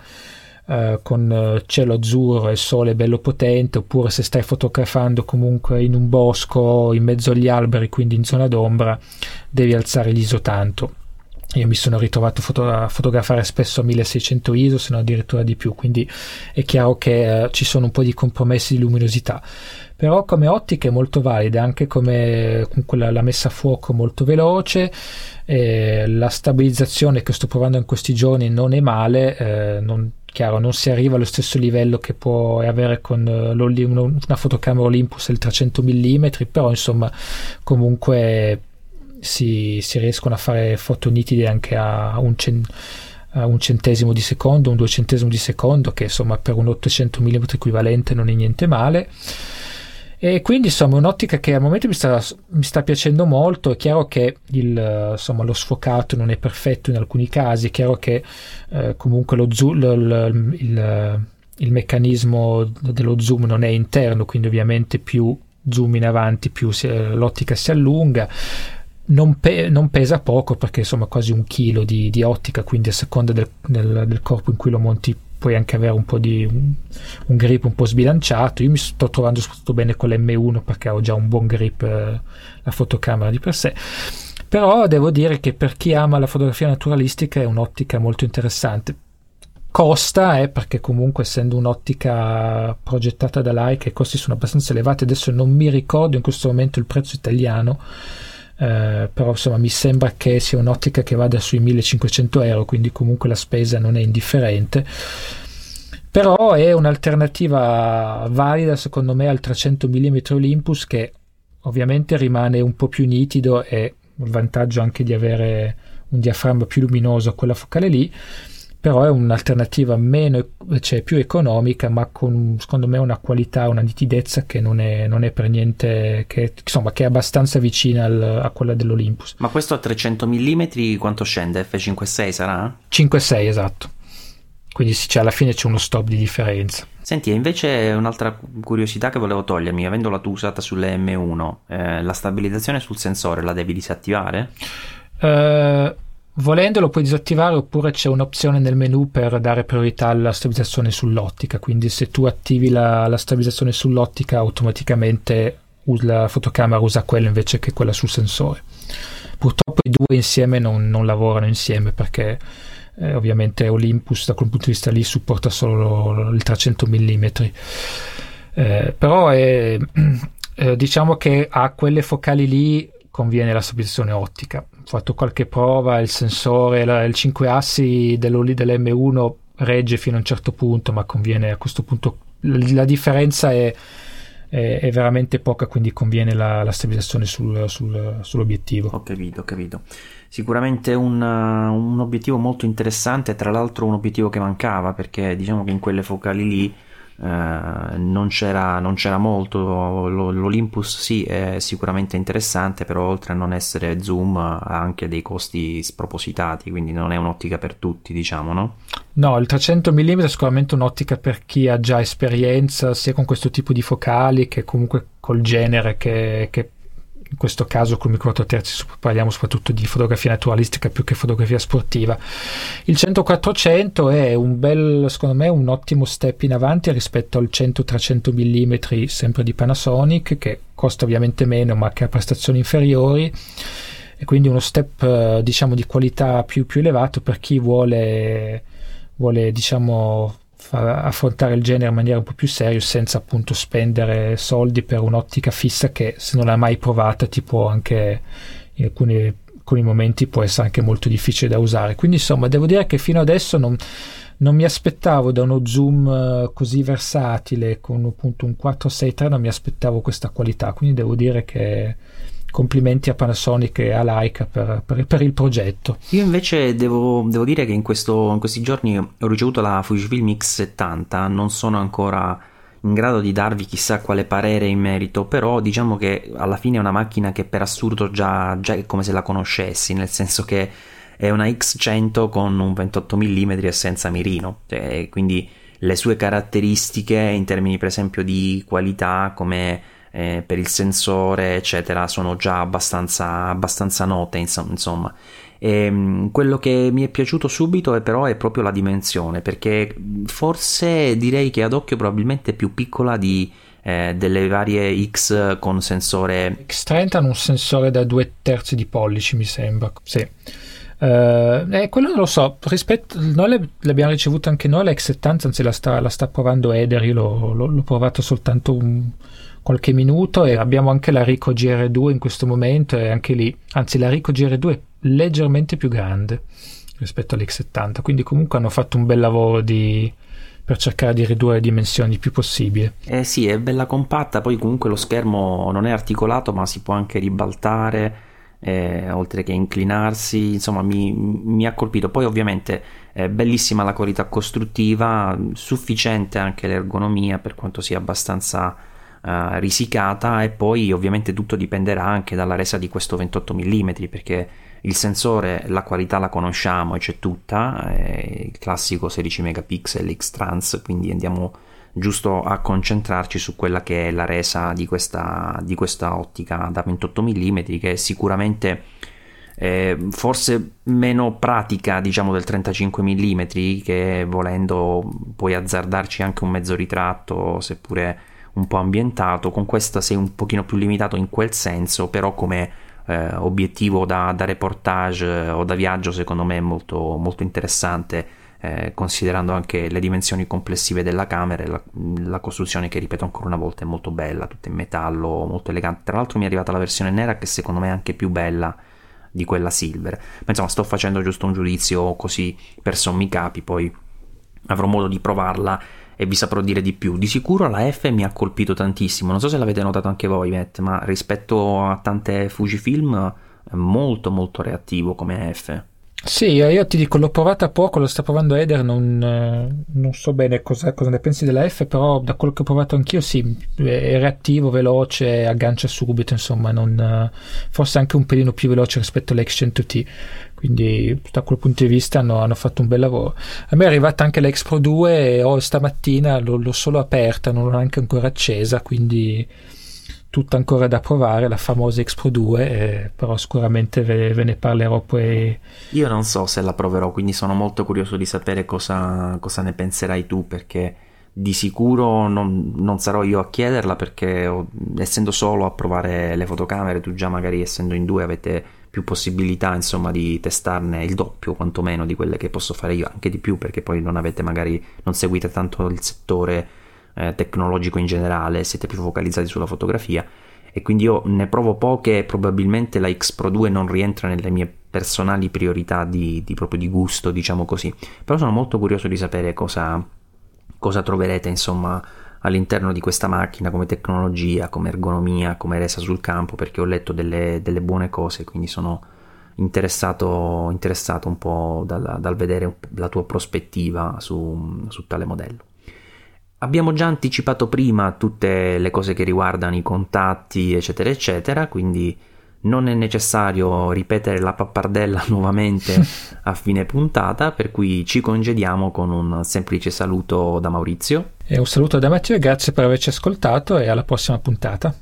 Uh, con uh, cielo azzurro e sole bello potente, oppure se stai fotografando comunque in un bosco in mezzo agli alberi, quindi in zona d'ombra, devi alzare l'ISO tanto. Io mi sono ritrovato foto- a fotografare spesso a 1600 ISO, se non addirittura di più, quindi è chiaro che uh, ci sono un po' di compromessi di luminosità. Però come ottica è molto valida, anche come la, la messa a fuoco molto veloce, eh, la stabilizzazione che sto provando in questi giorni non è male, eh, non, chiaro non si arriva allo stesso livello che può avere con uh, una fotocamera Olympus del 300 mm, però insomma comunque si, si, riescono a fare foto nitide anche a un, cent- a un centesimo di secondo, un duecentesimo di secondo, che insomma per un 800 mm equivalente non è niente male. E quindi insomma è un'ottica che al momento mi sta, mi sta piacendo molto, è chiaro che il, insomma, lo sfocato non è perfetto in alcuni casi, è chiaro che eh, comunque lo zoom, lo, il, il, meccanismo dello zoom non è interno, quindi ovviamente più zoom in avanti più si, l'ottica si allunga. Non, pe- non, pesa poco perché insomma quasi un chilo di, di ottica, quindi a seconda del, del, del corpo in cui lo monti puoi anche avere un po' di un, un, grip un po' sbilanciato. Io mi sto trovando soprattutto bene con l'M1 perché ho già un buon grip eh, la fotocamera di per sé. Però devo dire che per chi ama la fotografia naturalistica è un'ottica molto interessante. Costa, eh, perché comunque essendo un'ottica progettata da Leica i costi sono abbastanza elevati, adesso non mi ricordo in questo momento il prezzo italiano, eh, però insomma mi sembra che sia un'ottica che vada sui 1500 euro quindi comunque la spesa non è indifferente. Però è un'alternativa valida secondo me al 300 mm Olympus che ovviamente rimane un po' più nitido e il vantaggio anche di avere un diaframma più luminoso a quella focale lì però è un'alternativa meno, cioè più economica, ma con secondo me una qualità, una nitidezza che non è, non è per niente, che, insomma, che è abbastanza vicina al, a quella dell'Olympus. Ma questo a 300 mm quanto scende? F5.6 sarà? 5.6 esatto. Quindi cioè, alla fine c'è uno stop di differenza. Senti, invece un'altra curiosità che volevo togliermi, avendola tu usata sulle M1, eh, la stabilizzazione sul sensore la devi disattivare? Uh, Volendo lo puoi disattivare oppure c'è un'opzione nel menu per dare priorità alla stabilizzazione sull'ottica, quindi se tu attivi la, la stabilizzazione sull'ottica automaticamente la fotocamera usa quella invece che quella sul sensore. Purtroppo i due insieme non, non lavorano insieme perché eh, ovviamente Olympus da quel punto di vista lì supporta solo il 300 mm. Eh, però è, eh, diciamo che a quelle focali lì conviene la stabilizzazione ottica fatto qualche prova, il sensore, la, il 5 assi dell'M1 regge fino a un certo punto, ma conviene a questo punto, la, la differenza è, è, è, veramente poca, quindi conviene la, la stabilizzazione sul, sul, sull'obiettivo. Ho capito, ho capito. Sicuramente un, un, obiettivo molto interessante, tra l'altro un obiettivo che mancava perché diciamo che in quelle focali lì eh, non, c'era, non, c'era, molto. L'Olympus sì è sicuramente interessante, però oltre a non essere zoom ha anche dei costi spropositati, quindi non è un'ottica per tutti, diciamo, no? No, il 300 mm è sicuramente un'ottica per chi ha già esperienza sia con questo tipo di focali che comunque col genere che, che in questo caso con il micro 4 terzi parliamo soprattutto di fotografia naturalistica più che fotografia sportiva. Il 100-400 è un bel, secondo me, un ottimo step in avanti rispetto al 100-300 mm sempre di Panasonic che costa ovviamente meno ma che ha prestazioni inferiori e quindi uno step eh, diciamo di qualità più, più elevato per chi vuole, vuole diciamo affrontare il genere in maniera un po' più seria senza appunto spendere soldi per un'ottica fissa che se non l'hai mai provata ti può anche in alcuni, alcuni momenti può essere anche molto difficile da usare. Quindi insomma devo dire che fino adesso non, non mi aspettavo da uno zoom eh, così versatile con appunto un 463 non mi aspettavo questa qualità. Quindi devo dire che complimenti a Panasonic e a Leica per, per, per il progetto. Io invece devo, devo dire che in, questo, in, questi giorni ho ricevuto la Fujifilm X70, non sono ancora in grado di darvi chissà quale parere in merito, però diciamo che alla fine è una macchina che per assurdo già, già è come se la conoscessi, nel senso che è una X100 con un 28 mm e senza mirino, cioè, quindi le sue caratteristiche in termini per esempio di qualità come eh, per il sensore, eccetera, sono già abbastanza, abbastanza note, insomma. E, ehm, quello che mi è piaciuto subito è però è proprio la dimensione, perché forse direi che ad occhio probabilmente è più piccola di, eh, delle varie X con sensore. X30 hanno un sensore da due terzi di pollici, mi sembra. Sì. Uh, eh, quello non lo so, rispetto, noi l'abbiamo ricevuta anche noi la X70, anzi la sta, la sta provando Eder, io l'ho, l'ho, l'ho provato soltanto un, qualche minuto e abbiamo anche la Rico GR2 in questo momento e anche lì, anzi la Rico GR2 è leggermente più grande rispetto all'X70, quindi comunque hanno fatto un bel lavoro di, per cercare di ridurre le dimensioni il più possibile. Eh sì, è bella compatta, poi comunque lo schermo non è articolato ma si può anche ribaltare, eh, oltre che inclinarsi, insomma mi, mi ha colpito. Poi ovviamente è bellissima la qualità costruttiva, sufficiente anche l'ergonomia per quanto sia abbastanza uh, risicata e poi ovviamente tutto dipenderà anche dalla resa di questo 28 mm perché il sensore, la qualità la conosciamo e c'è tutta, è il classico 16 megapixel X-Trans, quindi andiamo giusto a concentrarci su quella che è la resa di questa, di questa ottica da 28 mm che è sicuramente eh, forse meno pratica diciamo del 35 mm che volendo puoi azzardarci anche un mezzo ritratto seppure un po' ambientato, con questa sei un pochino più limitato in quel senso, però come eh, obiettivo da, da, reportage eh, o da viaggio secondo me è molto, molto interessante, eh, considerando anche le dimensioni complessive della camera e la, la, costruzione che ripeto ancora una volta è molto bella, tutta in metallo, molto elegante. Tra l'altro mi è arrivata la versione nera che secondo me è anche più bella di quella silver. Ma insomma sto facendo giusto un giudizio così per sommi capi, poi avrò modo di provarla e vi saprò dire di più. Di sicuro la F mi ha colpito tantissimo, non so se l'avete notato anche voi, Matt, ma rispetto a tante Fujifilm è molto molto reattivo come F. Sì, io ti dico, l'ho provata poco, lo sta provando Eder, non, eh, non so bene cosa, cosa, ne pensi della F, però da quello che ho provato anch'io sì, è reattivo, veloce, aggancia subito, insomma, non, eh, forse anche un pelino più veloce rispetto all'X100T, quindi da quel punto di vista hanno, hanno, fatto un bel lavoro. A me è arrivata anche l'X Pro 2 e ho stamattina l'ho, l'ho solo aperta, non l'ho neanche ancora accesa, quindi tutta ancora da provare, la famosa X 2, eh, però sicuramente ve, ve, ne parlerò poi. Io non so se la proverò, quindi sono molto curioso di sapere cosa, cosa ne penserai tu, perché di sicuro non, non, sarò io a chiederla, perché ho, essendo solo a provare le fotocamere, tu già magari essendo in due avete più possibilità insomma di testarne il doppio quantomeno di quelle che posso fare io, anche di più perché poi non avete magari, non seguite tanto il settore eh, tecnologico in generale, siete più focalizzati sulla fotografia e quindi io ne provo poche e probabilmente la X Pro 2 non rientra nelle mie personali priorità di, di proprio di gusto, diciamo così. Però sono molto curioso di sapere cosa, cosa troverete insomma all'interno di questa macchina come tecnologia, come ergonomia, come resa sul campo, perché ho letto delle, delle buone cose, quindi sono interessato, interessato un po' dal, dal, vedere la tua prospettiva su, su tale modello. Abbiamo già anticipato prima tutte le cose che riguardano i contatti, eccetera, eccetera, quindi non è necessario ripetere la pappardella nuovamente a fine puntata, per cui ci congediamo con un semplice saluto da Maurizio. E un saluto da Matteo grazie per averci ascoltato e alla prossima puntata.